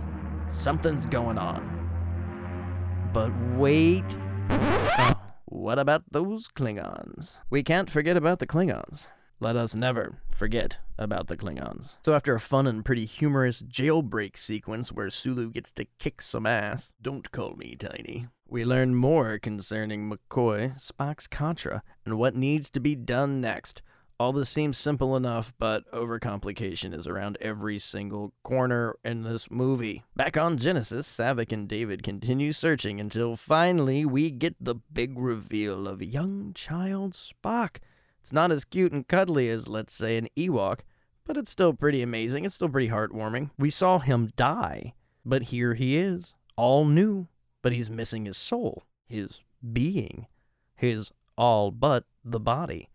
something's going on. But wait. Oh, what about those Klingons? We can't forget about the Klingons. Let us never forget about the Klingons. So after a fun and pretty humorous jailbreak sequence where Sulu gets to kick some ass, don't call me tiny, we learn more concerning McCoy, Spock's Katra, and what needs to be done next. All this seems simple enough, but overcomplication is around every single corner in this movie. Back on Genesis, Saavik and David continue searching until finally we get the big reveal of young child Spock. It's not as cute and cuddly as, let's say, an Ewok, but it's still pretty amazing. It's still pretty heartwarming. We saw him die, but here he is, all new, but he's missing his soul, his being, his all but the body.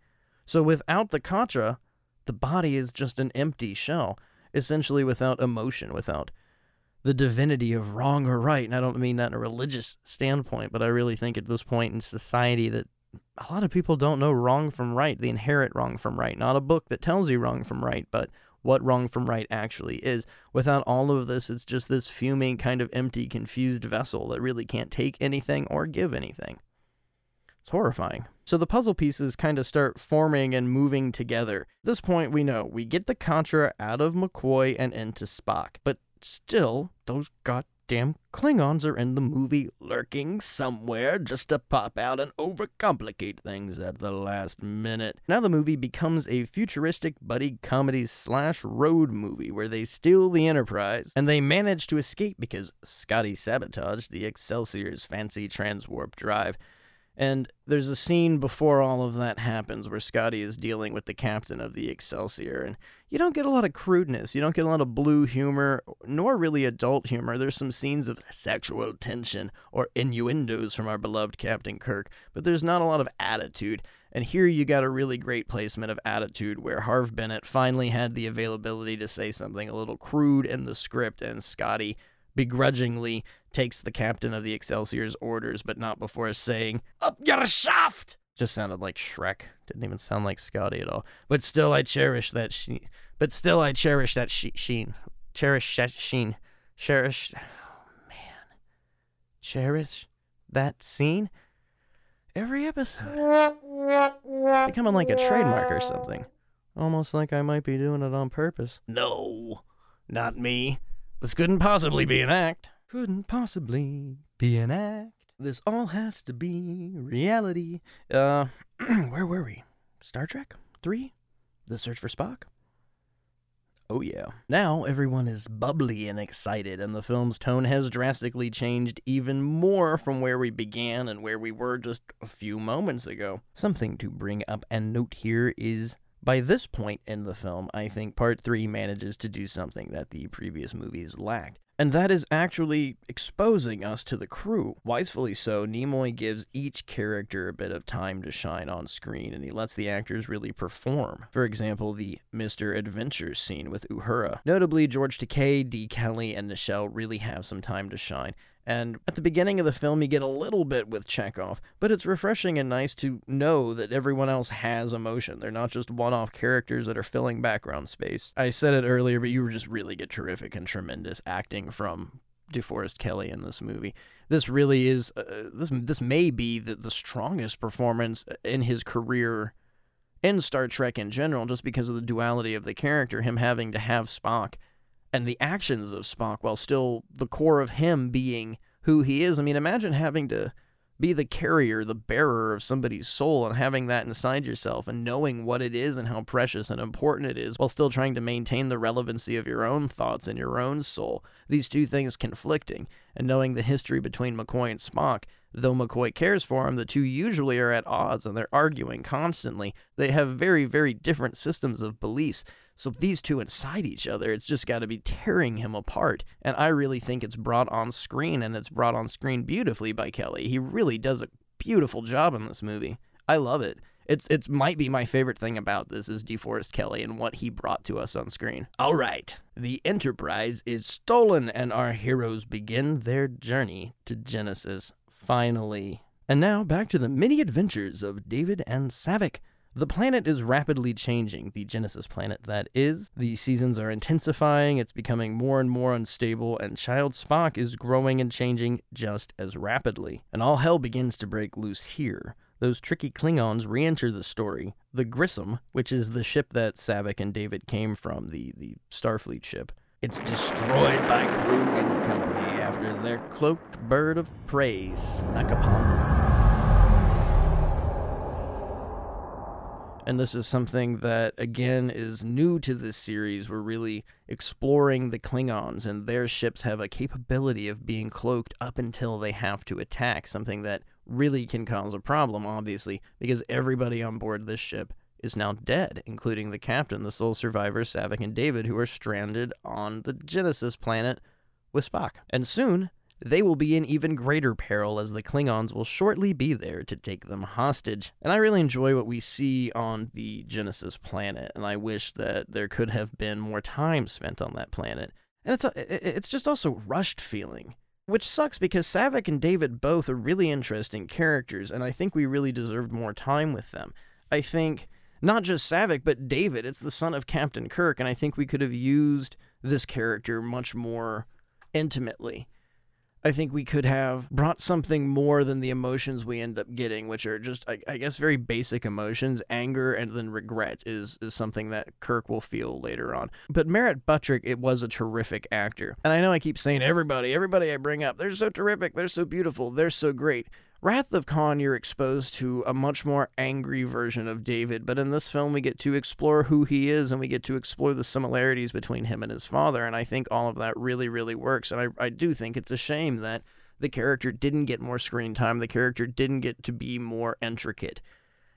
So without the Katra, the body is just an empty shell, essentially without emotion, without the divinity of wrong or right. And I don't mean that in a religious standpoint, but I really think at this point in society that a lot of people don't know wrong from right, the inherent wrong from right. Not a book that tells you wrong from right, but what wrong from right actually is. Without all of this, it's just this fuming, kind of empty, confused vessel that really can't take anything or give anything. It's horrifying. So the puzzle pieces kind of start forming and moving together. At this point, we know we get the Katra out of McCoy and into Spock, but still, those goddamn Klingons are in the movie lurking somewhere just to pop out and overcomplicate things at the last minute. Now the movie becomes a futuristic buddy comedy slash road movie where they steal the Enterprise and they manage to escape because Scotty sabotaged the Excelsior's fancy transwarp drive. And there's a scene before all of that happens where Scotty is dealing with the captain of the Excelsior, and you don't get a lot of crudeness. You don't get a lot of blue humor, nor really adult humor. There's some scenes of sexual tension or innuendos from our beloved Captain Kirk, but there's not a lot of attitude. And here you got a really great placement of attitude where Harve Bennett finally had the availability to say something a little crude in the script, and Scotty begrudgingly takes the captain of the Excelsior's orders, but not before saying, Up your shaft! Just sounded like Shrek. Didn't even sound like Scotty at all. But still, I cherish that she. But still, I cherish that she- sheen. Cherish that sheen. Cherish. Oh, man. Cherish that scene? Every episode. Becoming like a trademark or something. Almost like I might be doing it on purpose. No, not me. This couldn't possibly be an act. Couldn't possibly be an act. This all has to be reality. Uh, where were we? Star Trek 3? The Search for Spock? Oh, yeah. Now everyone is bubbly and excited, and the film's tone has drastically changed even more from where we began and where we were just a few moments ago. Something to bring up and note here is by this point in the film, I think part three manages to do something that the previous movies lacked. And that is actually exposing us to the crew. Wisely so, Nimoy gives each character a bit of time to shine on screen and he lets the actors really perform. For example, the Mr. Adventure scene with Uhura. Notably, George Takei, Dee Kelley, and Nichelle really have some time to shine. And at the beginning of the film, you get a little bit with Chekov, but it's refreshing and nice to know that everyone else has emotion. They're not just one off characters that are filling background space. I said it earlier, but you just really get terrific and tremendous acting from DeForest Kelley in this movie. This really is, uh, this, this may be the, the strongest performance in his career in Star Trek in general, just because of the duality of the character, him having to have Spock and the actions of Spock while still the core of him being who he is. I mean, imagine having to be the carrier, the bearer of somebody's soul and having that inside yourself and knowing what it is and how precious and important it is while still trying to maintain the relevancy of your own thoughts and your own soul. These two things conflicting and knowing the history between McCoy and Spock. Though McCoy cares for him, the two usually are at odds and they're arguing constantly. They have very, very different systems of beliefs. So these two inside each other, it's just got to be tearing him apart. And I really think it's brought on screen, and it's brought on screen beautifully by Kelley. He really does a beautiful job in this movie. I love it. It's it's might be my favorite thing about this is DeForest Kelley and what he brought to us on screen. All right, the Enterprise is stolen, and our heroes begin their journey to Genesis. Finally, and now back to the many adventures of David and Saavik. The planet is rapidly changing, the Genesis planet that is. The seasons are intensifying, it's becoming more and more unstable, and Child Spock is growing and changing just as rapidly. And all hell begins to break loose here. Those tricky Klingons re enter the story. The Grissom, which is the ship that Saavik and David came from, the, the Starfleet ship, it's destroyed by Kruge and company after their cloaked bird of prey snuck upon them. And this is something that, again, is new to this series. We're really exploring the Klingons, and their ships have a capability of being cloaked up until they have to attack, something that really can cause a problem, obviously, because everybody on board this ship is now dead, including the captain, the sole survivors, Saavik and David, who are stranded on the Genesis planet with Spock. And soon, they will be in even greater peril as the Klingons will shortly be there to take them hostage. And I really enjoy what we see on the Genesis planet, and I wish that there could have been more time spent on that planet. And it's a, it's just also rushed feeling, which sucks because Saavik and David both are really interesting characters, and I think we really deserved more time with them. I think not just Saavik, but David. It's the son of Captain Kirk, and I think we could have used this character much more intimately. I think we could have brought something more than the emotions we end up getting, which are just, I, I, guess, very basic emotions. Anger and then regret is, is something that Kirk will feel later on. But Merritt Buttrick, it was a terrific actor. And I know I keep saying everybody, everybody I bring up, they're so terrific, they're so beautiful, they're so great. Wrath of Khan, you're exposed to a much more angry version of David, but in this film, we get to explore who he is and we get to explore the similarities between him and his father. And I think all of that really, really works. And I, I do think it's a shame that the character didn't get more screen time, the character didn't get to be more intricate.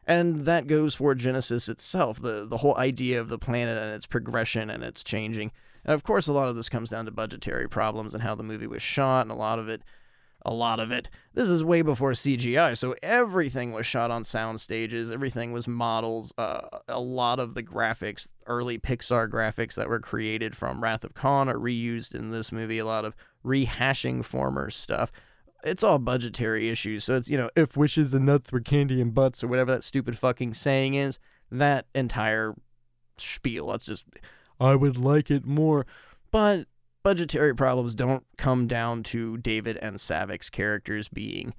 And that goes for Genesis itself, the, the whole idea of the planet and its progression and its changing. And of course, a lot of this comes down to budgetary problems and how the movie was shot, and a lot of it a lot of it. This is way before CGI, so everything was shot on sound stages. Everything was models. Uh, a lot of the graphics, early Pixar graphics that were created from Wrath of Khan, are reused in this movie. A lot of rehashing former stuff. It's all budgetary issues. So it's, you know, if wishes and nuts were candy and butts or whatever that stupid fucking saying is, that entire spiel. That's just, I would like it more. But budgetary problems don't come down to David and Saavik's characters being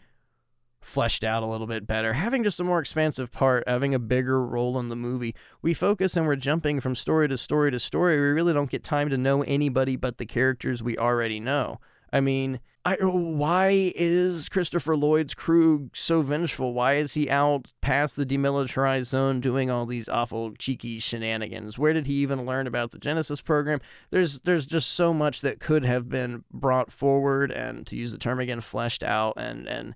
fleshed out a little bit better, having just a more expansive part, having a bigger role in the movie. We focus and we're jumping from story to story to story. We really don't get time to know anybody but the characters we already know. I mean, I, why is Christopher Lloyd's crew so vengeful? Why is he out past the demilitarized zone doing all these awful cheeky shenanigans? Where did he even learn about the Genesis program? There's there's just so much that could have been brought forward and to use the term again, fleshed out and and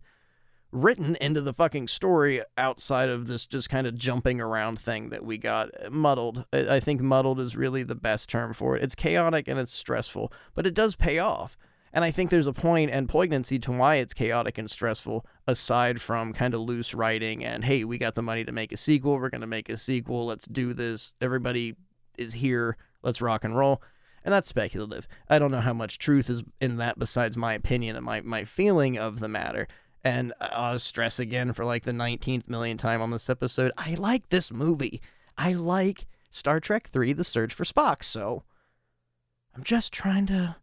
written into the fucking story outside of this just kind of jumping around thing that we got muddled. I think muddled is really the best term for it. It's chaotic and it's stressful, but it does pay off. And I think there's a point and poignancy to why it's chaotic and stressful, aside from kind of loose writing and, hey, we got the money to make a sequel. We're going to make a sequel. Let's do this. Everybody is here. Let's rock and roll. And that's speculative. I don't know how much truth is in that besides my opinion and my, my feeling of the matter. And I'll stress again for like the 19th million time on this episode I like this movie. I like Star Trek 3 The Search for Spock. So I'm just trying to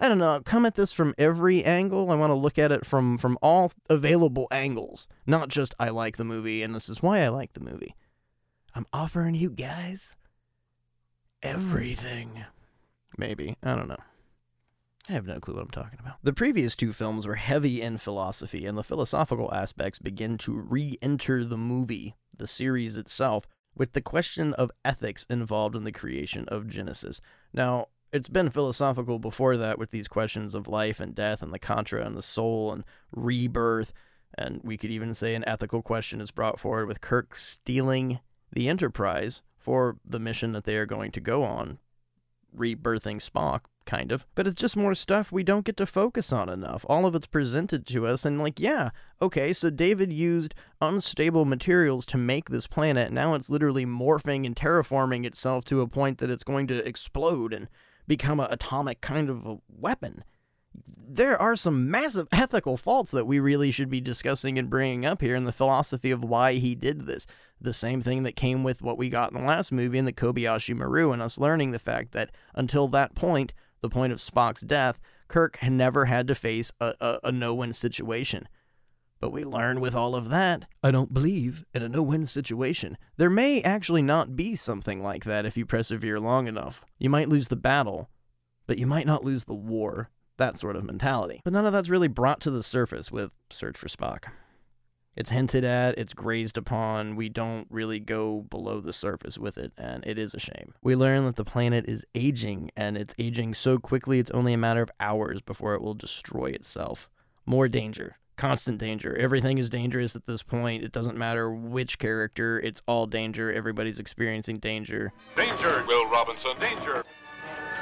I don't know, come at this from every angle. I want to look at it from from all available angles, not just I like the movie and this is why I like the movie. I'm offering you guys everything. Maybe. I don't know. I have no clue what I'm talking about. The previous two films were heavy in philosophy, and the philosophical aspects begin to re enter the movie, the series itself, with the question of ethics involved in the creation of Genesis. Now, it's been philosophical before that with these questions of life and death and the katra and the soul and rebirth. And we could even say an ethical question is brought forward with Kirk stealing the Enterprise for the mission that they are going to go on, rebirthing Spock, kind of. But it's just more stuff we don't get to focus on enough. All of it's presented to us, and like, yeah, okay, so David used unstable materials to make this planet. Now it's literally morphing and terraforming itself to a point that it's going to explode and become an atomic kind of a weapon. There are some massive ethical faults that we really should be discussing and bringing up here in the philosophy of why he did this. The same thing that came with what we got in the last movie in the Kobayashi Maru, and us learning the fact that until that point, the point of Spock's death, Kirk had never had to face a, a, a no win situation. But we learn with all of that, I don't believe in a no win situation. There may actually not be something like that if you persevere long enough. You might lose the battle, but you might not lose the war. That sort of mentality. But none of that's really brought to the surface with Search for Spock. It's hinted at, it's grazed upon, we don't really go below the surface with it, and it is a shame. We learn that the planet is aging, and it's aging so quickly it's only a matter of hours before it will destroy itself. More danger, constant danger. Everything is dangerous at this point. It doesn't matter which character, it's all danger. Everybody's experiencing danger. Danger, Will Robinson, danger.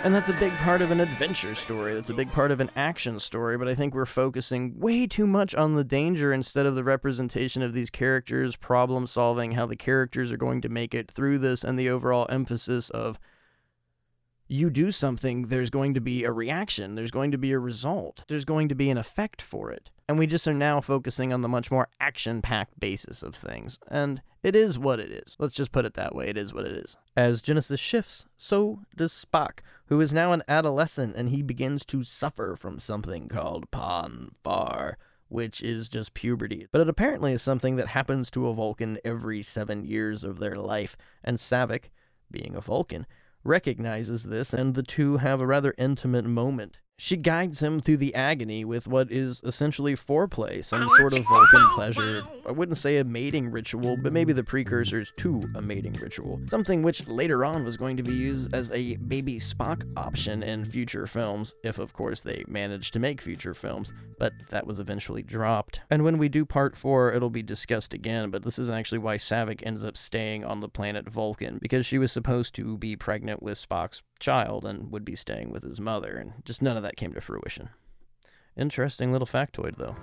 And that's a big part of an adventure story. That's a big part of an action story, but I think we're focusing way too much on the danger instead of the representation of these characters, problem solving, how the characters are going to make it through this, and the overall emphasis of you do something, there's going to be a reaction, there's going to be a result, there's going to be an effect for it. And we just are now focusing on the much more action packed basis of things. And it is what it is. Let's just put it that way. It is what it is. As Genesis shifts, so does Spock, who is now an adolescent and he begins to suffer from something called Pon farr which is just puberty. But it apparently is something that happens to a Vulcan every seven years of their life, and Saavik, being a Vulcan, recognizes this, and the two have a rather intimate moment. She guides him through the agony with what is essentially foreplay, some oh, sort of Vulcan pleasure. I wouldn't say a mating ritual, but maybe the precursors to a mating ritual. Something which later on was going to be used as a baby Spock option in future films, if of course they managed to make future films, but that was eventually dropped. And when we do part 4, it'll be discussed again, but this is actually why Saavik ends up staying on the planet Vulcan, because she was supposed to be pregnant with Spock's child and would be staying with his mother, and just none of that came to fruition. Interesting little factoid, though.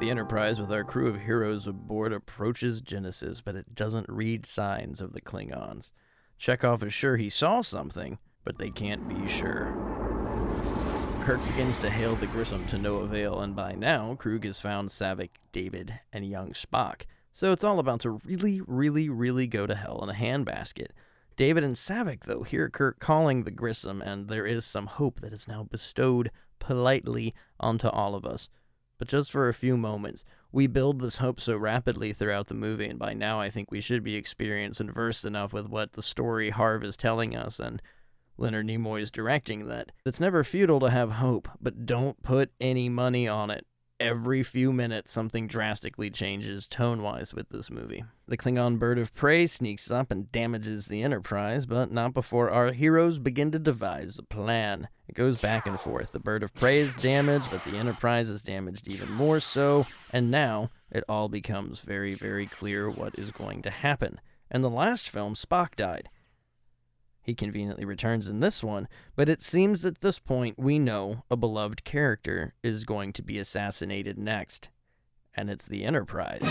The Enterprise, with our crew of heroes aboard, approaches Genesis, but it doesn't read signs of the Klingons. Chekov is sure he saw something, but they can't be sure. Kirk begins to hail the Grissom to no avail, and by now, Kruge has found Saavik, David, and young Spock. So it's all about to really, really, really go to hell in a handbasket. David and Saavik, though, hear Kirk calling the Grissom, and there is some hope that is now bestowed politely onto all of us. But just for a few moments, we build this hope so rapidly throughout the movie, and by now I think we should be experienced and versed enough with what the story Harve is telling us and Leonard Nimoy is directing that it's never futile to have hope, but don't put any money on it every few minutes something drastically changes tone wise with this movie. The Klingon bird of prey sneaks up and damages the Enterprise, but not before our heroes begin to devise a plan. It goes back and forth. The bird of prey is damaged, but the Enterprise is damaged even more so, and now it all becomes very, very clear what is going to happen. In the last film, Spock died. He conveniently returns in this one, but it seems at this point we know a beloved character is going to be assassinated next. And it's the Enterprise.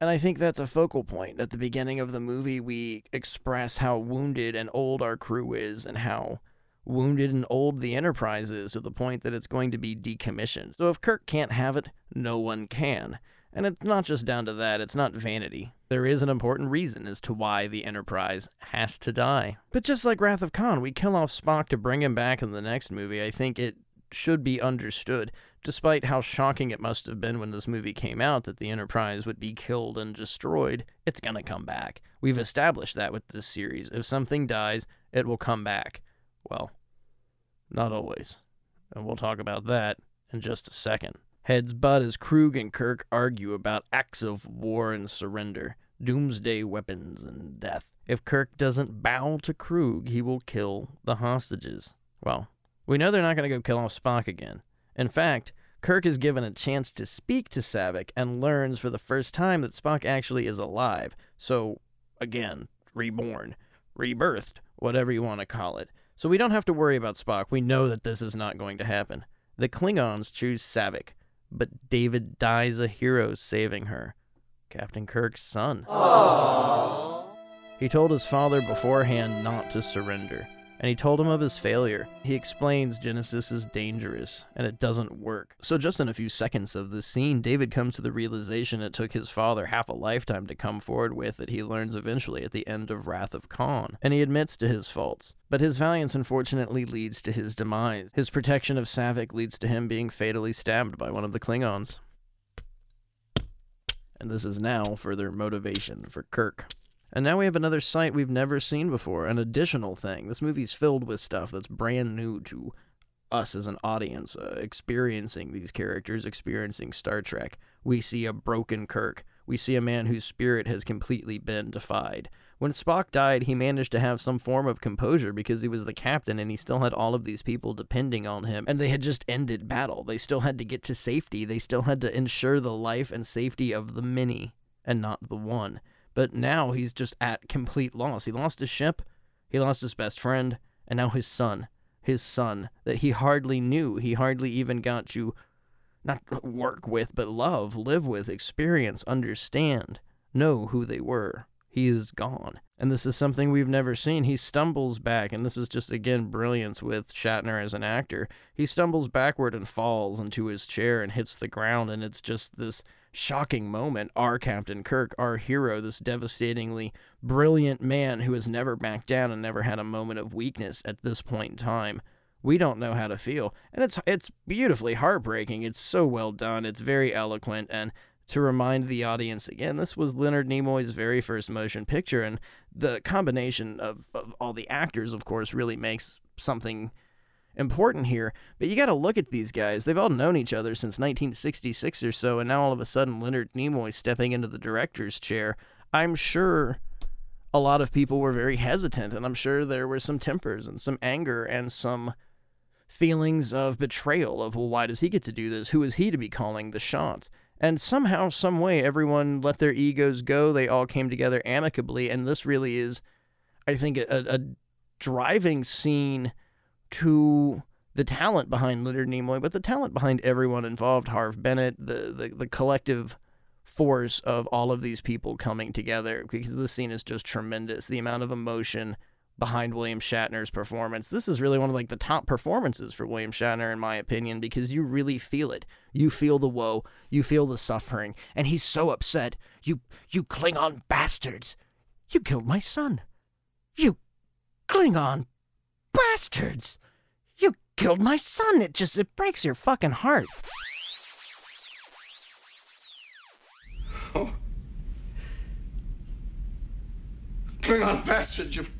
And I think that's a focal point. At the beginning of the movie, we express how wounded and old our crew is and how wounded and old the Enterprise is to the point that it's going to be decommissioned. So if Kirk can't have it, no one can. And it's not just down to that, it's not vanity. There is an important reason as to why the Enterprise has to die. But just like Wrath of Khan, we kill off Spock to bring him back in the next movie. I think it should be understood, despite how shocking it must have been when this movie came out that the Enterprise would be killed and destroyed. It's gonna come back. We've established that with this series. If something dies, it will come back. Well, not always. And we'll talk about that in just a second. Heads butt as Kruge and Kirk argue about acts of war and surrender, doomsday weapons and death. If Kirk doesn't bow to Kruge, he will kill the hostages. Well, we know they're not going to go kill off Spock again. In fact, Kirk is given a chance to speak to Saavik and learns for the first time that Spock actually is alive. So, again, reborn, rebirthed, whatever you want to call it. So we don't have to worry about Spock. We know that this is not going to happen. The Klingons choose Saavik, but David dies a hero saving her. Captain Kirk's son. Aww. He told his father beforehand not to surrender, and he told him of his failure. He explains Genesis is dangerous and it doesn't work. So, just in a few seconds of this scene, David comes to the realization it took his father half a lifetime to come forward with that he learns eventually at the end of Wrath of Khan, and he admits to his faults. But his valiance unfortunately leads to his demise. His protection of Saavik leads to him being fatally stabbed by one of the Klingons. And this is now further motivation for Kirk. And now we have another sight we've never seen before, an additional thing. This movie's filled with stuff that's brand new to us as an audience, uh, experiencing these characters, experiencing Star Trek. We see a broken Kirk. We see a man whose spirit has completely been defied. When Spock died, he managed to have some form of composure because he was the captain and he still had all of these people depending on him. And they had just ended battle. They still had to get to safety. They still had to ensure the life and safety of the many and not the one. But now he's just at complete loss. He lost his ship, he lost his best friend, and now his son. His son that he hardly knew. He hardly even got to not work with, but love, live with, experience, understand, know who they were. he is gone. And this is something we've never seen. He stumbles back, and this is just again brilliance with Shatner as an actor. He stumbles backward and falls into his chair and hits the ground, and it's just this shocking moment. Our Captain Kirk, our hero, this devastatingly brilliant man who has never backed down and never had a moment of weakness at this point in time. We don't know how to feel. And it's it's beautifully heartbreaking. It's so well done. It's very eloquent and to remind the audience again, this was Leonard Nimoy's very first motion picture, and the combination of, of all the actors, of course, really makes something important here. But you got to look at these guys. They've all known each other since 1966 or so, and now all of a sudden Leonard Nimoy stepping into the director's chair. I'm sure a lot of people were very hesitant, and I'm sure there were some tempers and some anger and some feelings of betrayal of, well, why does he get to do this? Who is he to be calling the shots? And somehow, some way, everyone let their egos go. They all came together amicably. And this really is, I think, a, a driving scene to the talent behind Leonard Nimoy, but the talent behind everyone involved Harve Bennett, the, the, the collective force of all of these people coming together, because the scene is just tremendous. The amount of emotion behind William Shatner's performance. This is really one of like the top performances for William Shatner in my opinion because you really feel it. You feel the woe, you feel the suffering, and he's so upset. You you Klingon bastards. You killed my son. You Klingon bastards. You killed my son. It just it breaks your fucking heart. Oh. Klingon bastards, you've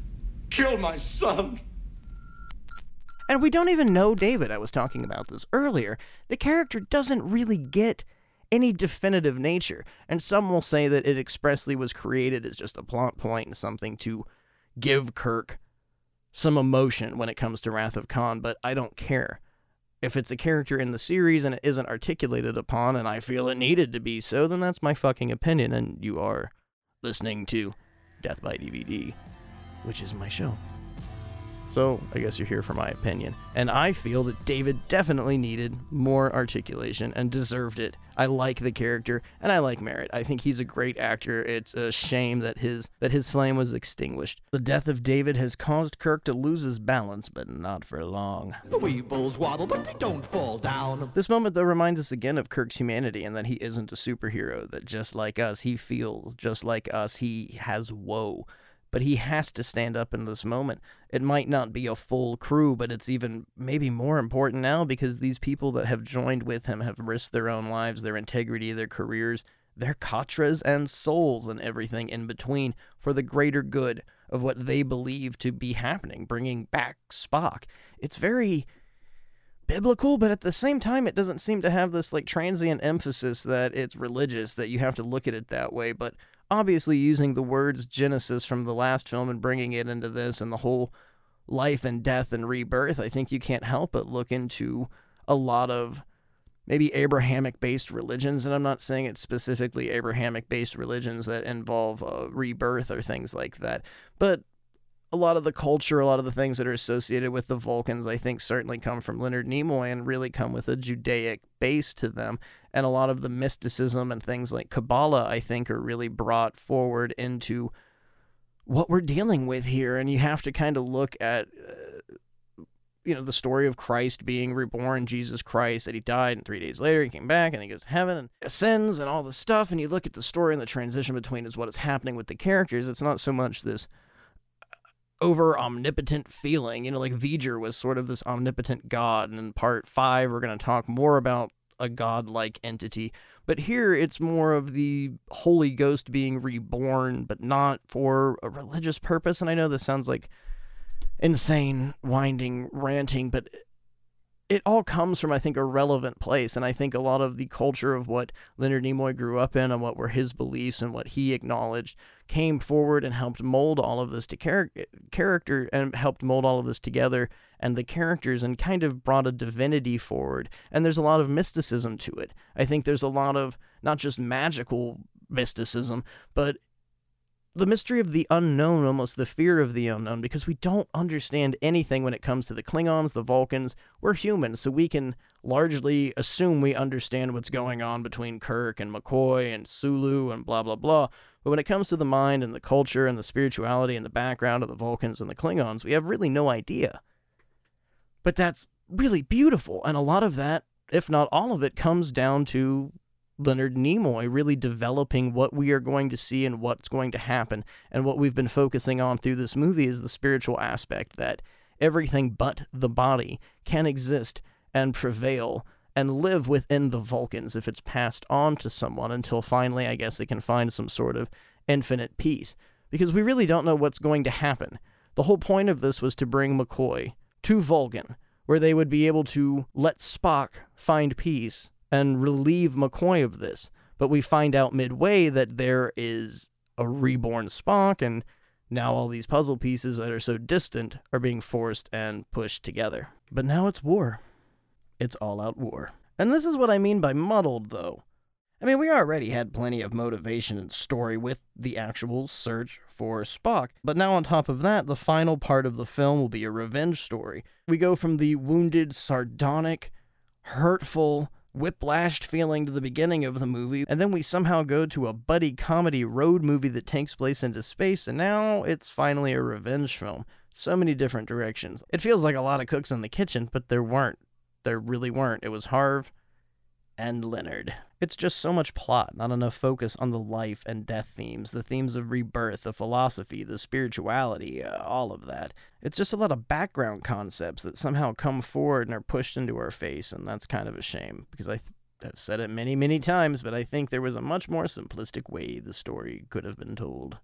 killed my son. And we don't even know David. I was talking about this earlier. The character doesn't really get any definitive nature, and some will say that it expressly was created as just a plot point and something to give Kirk some emotion when it comes to Wrath of Khan, but I don't care. If it's a character in the series and it isn't articulated upon, and I feel it needed to be so, then that's my fucking opinion, and you are listening to Death by DVD which is my show. So, I guess you're here for my opinion. And I feel that David definitely needed more articulation and deserved it. I like the character and I like Merritt. I think he's a great actor. It's a shame that his that his flame was extinguished. The death of David has caused Kirk to lose his balance, but not for long. The Weebles waddle, but they don't fall down. This moment though reminds us again of Kirk's humanity and that he isn't a superhero, that just like us, he feels just like us, he has woe but he has to stand up in this moment. It might not be a full crew, but it's even maybe more important now because these people that have joined with him have risked their own lives, their integrity, their careers, their katras and souls and everything in between for the greater good of what they believe to be happening, bringing back Spock. It's very biblical, but at the same time, it doesn't seem to have this like transient emphasis that it's religious, that you have to look at it that way. But obviously using the words Genesis from the last film and bringing it into this and the whole life and death and rebirth, I think you can't help but look into a lot of maybe Abrahamic based religions. And I'm not saying it's specifically Abrahamic based religions that involve uh, rebirth or things like that, but a lot of the culture, a lot of the things that are associated with the Vulcans, I think certainly come from Leonard Nimoy and really come with a Judaic base to them. And a lot of the mysticism and things like Kabbalah, I think, are really brought forward into what we're dealing with here. And you have to kind of look at. Uh, you know, the story of Christ being reborn, Jesus Christ, that he died, and three days later he came back and he goes to heaven and ascends and all this stuff. And you look at the story and the transition between is what is happening with the characters. It's not so much this over omnipotent feeling. You know, like V'ger was sort of this omnipotent god, and in part five, we're going to talk more about a god-like entity. But here, it's more of the Holy Ghost being reborn, but not for a religious purpose. And I know this sounds like insane, winding, ranting, but it all comes from, I think, a relevant place. And I think a lot of the culture of what Leonard Nimoy grew up in and what were his beliefs and what he acknowledged came forward and helped mold all of this to char- character and helped mold all of this together and the characters and kind of brought a divinity forward. And there's a lot of mysticism to it. I think there's a lot of not just magical mysticism, but the mystery of the unknown, almost the fear of the unknown, because we don't understand anything when it comes to the Klingons, the Vulcans. We're human, so we can largely assume we understand what's going on between Kirk and McCoy and Sulu and blah, blah, blah. But when it comes to the mind and the culture and the spirituality and the background of the Vulcans and the Klingons, we have really no idea. But that's really beautiful, and a lot of that, if not all of it, comes down to Leonard Nimoy really developing what we are going to see and what's going to happen. And what we've been focusing on through this movie is the spiritual aspect that everything but the body can exist and prevail and live within the Vulcans if it's passed on to someone until finally, I guess, it can find some sort of infinite peace. Because we really don't know what's going to happen. The whole point of this was to bring McCoy to Vulcan, where they would be able to let Spock find peace and relieve McCoy of this. But we find out midway that there is a reborn Spock, and now all these puzzle pieces that are so distant are being forced and pushed together. But now it's war. It's all out war. And this is what I mean by muddled, though. I mean, we already had plenty of motivation and story with the actual search for Spock, but now on top of that, the final part of the film will be a revenge story. We go from the wounded, sardonic, hurtful, whiplashed feeling to the beginning of the movie, and then we somehow go to a buddy comedy road movie that takes place into space, and now it's finally a revenge film. So many different directions. It feels like a lot of cooks in the kitchen, but there weren't. There really weren't. It was Harve and Leonard. It's just so much plot, not enough focus on the life and death themes, the themes of rebirth, the philosophy, the spirituality, uh, all of that. It's just a lot of background concepts that somehow come forward and are pushed into our face, and that's kind of a shame because I. Th- I've said it many, many times, but I think there was a much more simplistic way the story could have been told,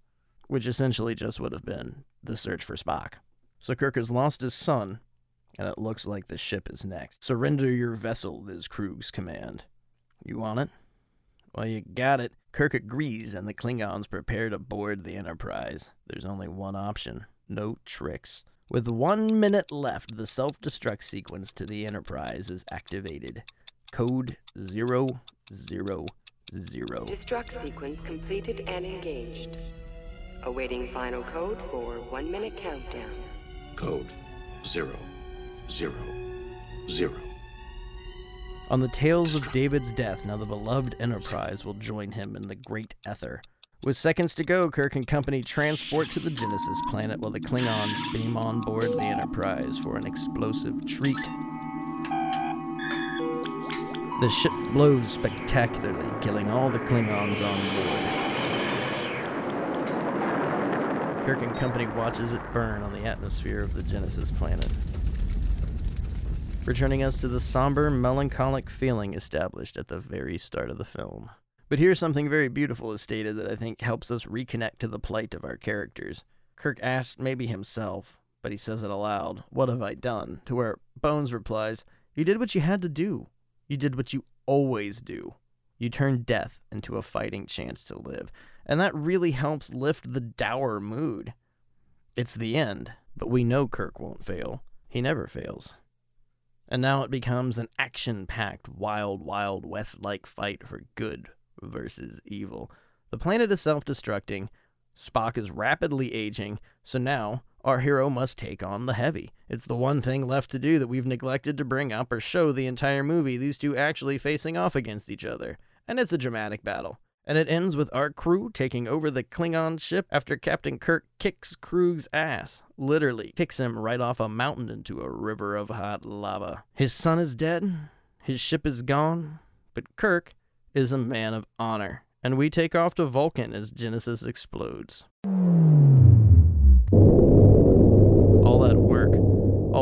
which essentially just would have been the search for Spock. So Kirk has lost his son, and it looks like the ship is next. Surrender your vessel is Kruge's command. You want it? Well, you got it. Kirk agrees, and the Klingons prepare to board the Enterprise. There's only one option no tricks. With one minute left, the self destruct sequence to the Enterprise is activated. Code 000. Destruct sequence completed and engaged. Awaiting final code for one minute countdown. Code zero, zero, zero. On the tales of David's death, now the beloved Enterprise will join him in the Great Ether. With seconds to go, Kirk and company transport to the Genesis planet while the Klingons beam on board the Enterprise for an explosive treat. The ship blows spectacularly, killing all the Klingons on board. Kirk and company watches it burn on the atmosphere of the Genesis planet returning us to the somber, melancholic feeling established at the very start of the film. But here's something very beautiful is stated that I think helps us reconnect to the plight of our characters. Kirk asks maybe himself, but he says it aloud, What have I done? To where Bones replies, You did what you had to do. You did what you always do. You turned death into a fighting chance to live. And that really helps lift the dour mood. It's the end, but we know Kirk won't fail. He never fails. And now it becomes an action packed, wild, wild west like fight for good versus evil. The planet is self destructing, Spock is rapidly aging, so now our hero must take on the heavy. It's the one thing left to do that we've neglected to bring up or show the entire movie, these two actually facing off against each other. And it's a dramatic battle. And it ends with our crew taking over the Klingon ship after Captain Kirk kicks Kruge's ass. Literally, kicks him right off a mountain into a river of hot lava. His son is dead, his ship is gone, but Kirk is a man of honor. And we take off to Vulcan as Genesis explodes.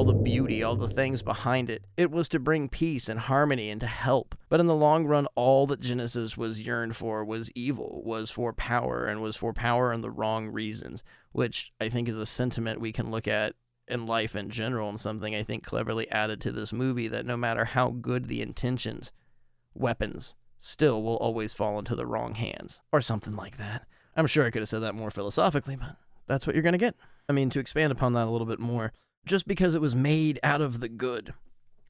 All the beauty, all the things behind it. It was to bring peace and harmony and to help. But in the long run, all that Genesis was yearned for was evil, was for power, and was for power in the wrong reasons, which I think is a sentiment we can look at in life in general and something I think cleverly added to this movie that no matter how good the intentions, weapons still will always fall into the wrong hands, or something like that. I'm sure I could have said that more philosophically, but that's what you're going to get. I mean, to expand upon that a little bit more, just because it was made out of the good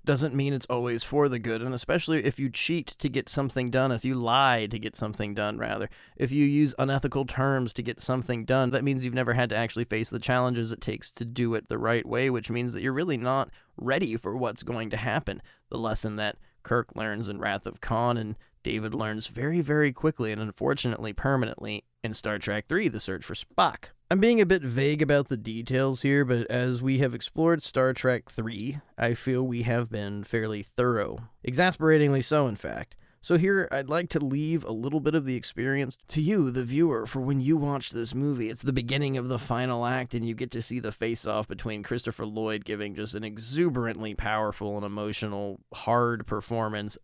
doesn't mean it's always for the good. And especially if you cheat to get something done, if you lie to get something done, rather, if you use unethical terms to get something done, that means you've never had to actually face the challenges it takes to do it the right way, which means that you're really not ready for what's going to happen. The lesson that Kirk learns in Wrath of Khan and David learns very, very quickly and unfortunately permanently in Star Trek III The Search for Spock. I'm being a bit vague about the details here, but as we have explored Star Trek III, I feel we have been fairly thorough. Exasperatingly so, in fact. So, here I'd like to leave a little bit of the experience to you, the viewer, for when you watch this movie. It's the beginning of the final act, and you get to see the face off between Christopher Lloyd giving just an exuberantly powerful and emotional, hard performance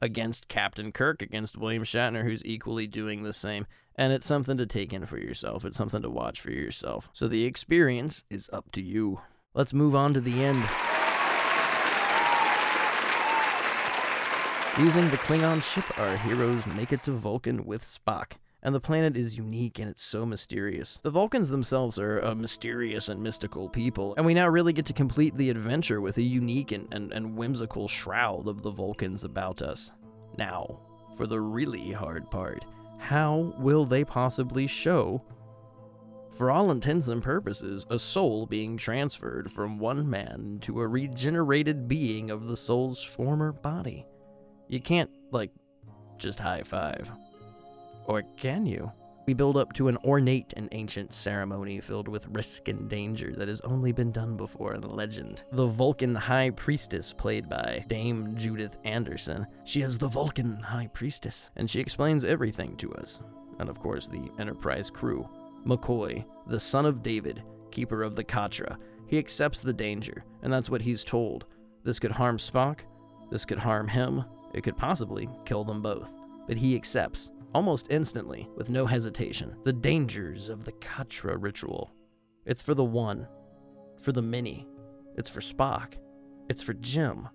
against Captain Kirk, against William Shatner, who's equally doing the same. And it's something to take in for yourself. It's something to watch for yourself. So the experience is up to you. Let's move on to the end. Using the Klingon ship, our heroes make it to Vulcan with Spock and the planet is unique and it's so mysterious. The Vulcans themselves are a mysterious and mystical people, and we now really get to complete the adventure with a unique and, and, and whimsical shroud of the Vulcans about us. Now, for the really hard part how will they possibly show, for all intents and purposes, a soul being transferred from one man to a regenerated being of the soul's former body? You can't, like, just high five. Or can you? We build up to an ornate and ancient ceremony filled with risk and danger that has only been done before in legend. The Vulcan High Priestess, played by Dame Judith Anderson, she is the Vulcan High Priestess, and she explains everything to us. And of course, the Enterprise crew. McCoy, the son of David, keeper of the Katra, he accepts the danger, and that's what he's told. This could harm Spock, this could harm him, it could possibly kill them both. But he accepts, almost instantly, with no hesitation, the dangers of the Katra ritual. It's for the one, for the many, it's for Spock, it's for Jim,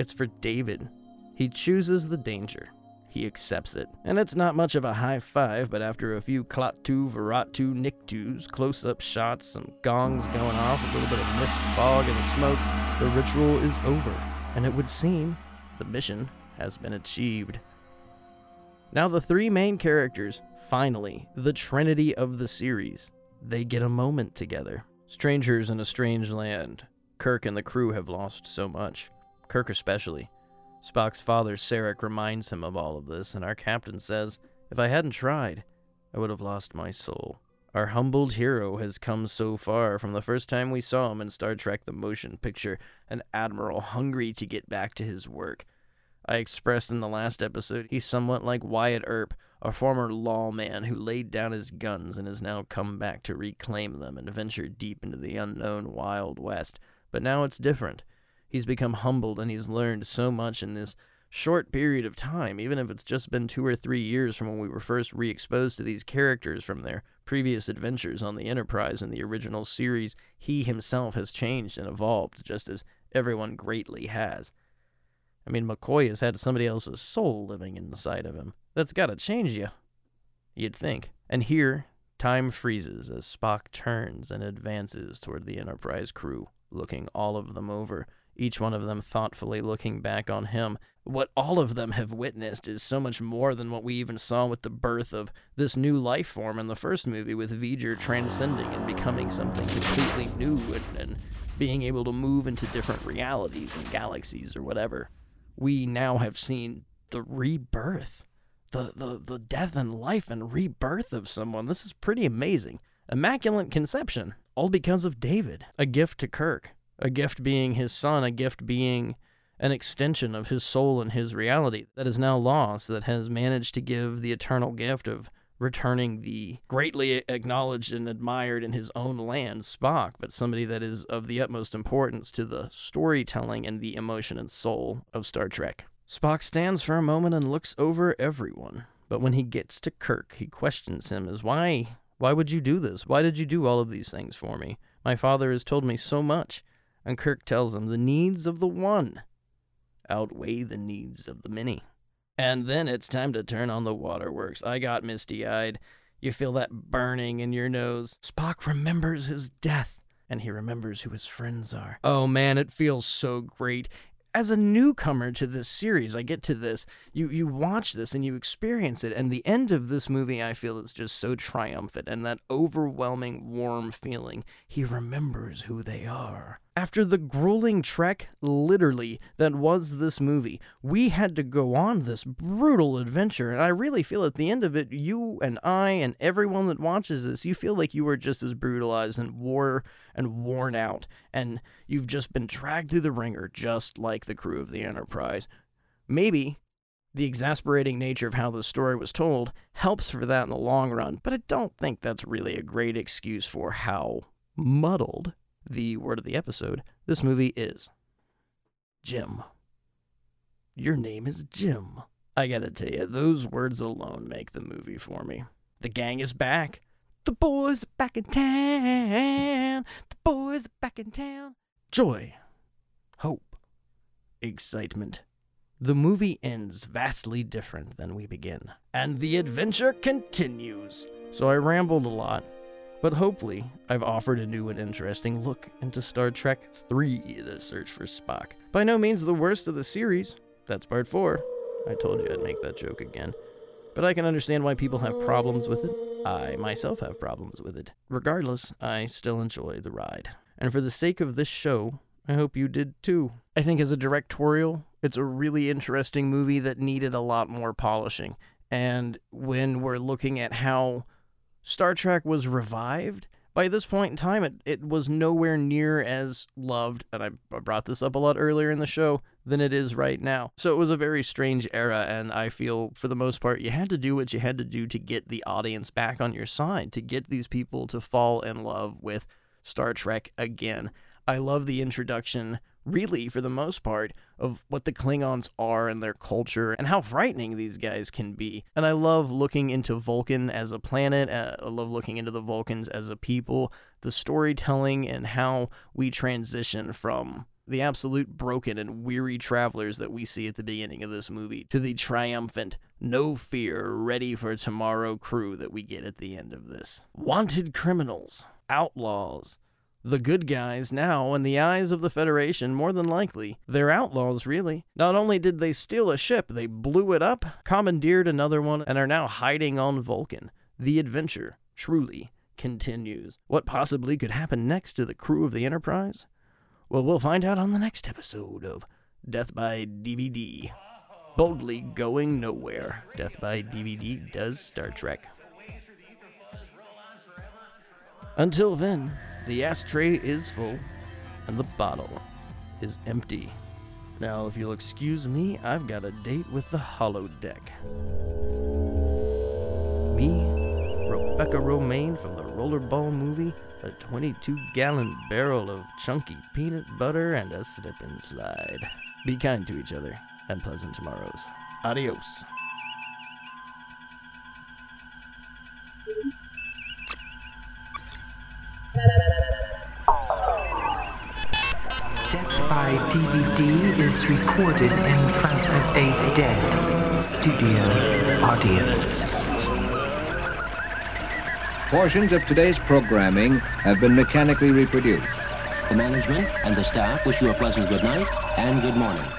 it's for David. He chooses the danger. He accepts it. And it's not much of a high five, but after a few Klaatu, Veratu, Niktus, close up shots, some gongs going off, a little bit of mist, fog, and smoke, the ritual is over. And it would seem the mission has been achieved. Now, the three main characters, finally, the trinity of the series, they get a moment together. Strangers in a strange land. Kirk and the crew have lost so much. Kirk, especially. Spock's father, Sarek, reminds him of all of this, and our captain says, If I hadn't tried, I would have lost my soul. Our humbled hero has come so far from the first time we saw him in Star Trek the Motion Picture, an admiral hungry to get back to his work, I expressed in the last episode, he's somewhat like Wyatt Earp, a former lawman who laid down his guns and has now come back to reclaim them and venture deep into the unknown Wild West. But now it's different. He's become humbled and he's learned so much in this short period of time, even if it's just been two or three years from when we were first re exposed to these characters from their previous adventures on the Enterprise in the original series. He himself has changed and evolved, just as everyone greatly has. I mean, McCoy has had somebody else's soul living inside of him. That's gotta change you. You'd think. And here, time freezes as Spock turns and advances toward the Enterprise crew, looking all of them over, each one of them thoughtfully looking back on him. What all of them have witnessed is so much more than what we even saw with the birth of this new life form in the first movie, with V'Ger transcending and becoming something completely new and, and being able to move into different realities and galaxies or whatever we now have seen the rebirth, the, the, the death and life and rebirth of someone. This is pretty amazing. Immaculate conception, all because of David, a gift to Kirk, a gift being his son, a gift being an extension of his soul and his reality that is now lost, that has managed to give the eternal gift of returning the greatly acknowledged and admired in his own land Spock, but somebody that is of the utmost importance to the storytelling and the emotion and soul of Star Trek. Spock stands for a moment and looks over everyone, but when he gets to Kirk, he questions him as why why would you do this? Why did you do all of these things for me? My father has told me so much. And Kirk tells him the needs of the one outweigh the needs of the many. And then it's time to turn on the waterworks. I got misty eyed. You feel that burning in your nose. Spock remembers his death, and he remembers who his friends are. Oh man, it feels so great. as a newcomer to this series, I get to this, you you watch this and you experience it, and the end of this movie I feel is just so triumphant and that overwhelming warm feeling. He remembers who they are. After the grueling trek, literally, that was this movie, we had to go on this brutal adventure, and I really feel at the end of it, you and I and everyone that watches this, you feel like you were just as brutalized and wore and worn out, and you've just been dragged through the wringer, just like the crew of the Enterprise. Maybe the exasperating nature of how the story was told helps for that in the long run, but I don't think that's really a great excuse for how muddled the word of the episode, this movie is Jim. Your name is Jim. I gotta tell you, those words alone make the movie for me. The gang is back. The boys are back in town. The boys are back in town. Joy, hope, excitement. The movie ends vastly different than we begin, and the adventure continues. So I rambled a lot, but hopefully, I've offered a new and interesting look into Star Trek III The Search for Spock. By no means the worst of the series. That's part 4. I told you I'd make that joke again. But I can understand why people have problems with it. I myself have problems with it. Regardless, I still enjoy the ride. And for the sake of this show, I hope you did too. I think as a directorial, it's a really interesting movie that needed a lot more polishing. And when we're looking at how Star Trek was revived. By this point in time, it, it was nowhere near as loved, and I brought this up a lot earlier in the show, than it is right now. So it was a very strange era, and I feel for the most part, you had to do what you had to do to get the audience back on your side, to get these people to fall in love with Star Trek again. I love the introduction really, for the most part, of what the Klingons are and their culture and how frightening these guys can be. And I love looking into Vulcan as a planet. Uh, I love looking into the Vulcans as a people, the storytelling, and how we transition from the absolute broken and weary travelers that we see at the beginning of this movie to the triumphant, no fear, ready for tomorrow crew that we get at the end of this. Wanted criminals, outlaws, the good guys now, in the eyes of the Federation, more than likely. They're outlaws, really. Not only did they steal a ship, they blew it up, commandeered another one, and are now hiding on Vulcan. The adventure, truly, continues. What possibly could happen next to the crew of the Enterprise? Well, we'll find out on the next episode of Death by DVD. Boldly going nowhere. Death by DVD does Star Trek. Until then, the ashtray is full and the bottle is empty. Now, if you'll excuse me, I've got a date with the Hollow Deck. Me, Rebecca Romijn from the Rollerball movie, a 22 gallon barrel of chunky peanut butter, and a slip and slide. Be kind to each other and pleasant tomorrows. Adios. Death by DVD is recorded in front of a dead studio audience. Portions of today's programming have been mechanically reproduced. The management and the staff wish you a pleasant good night and good morning.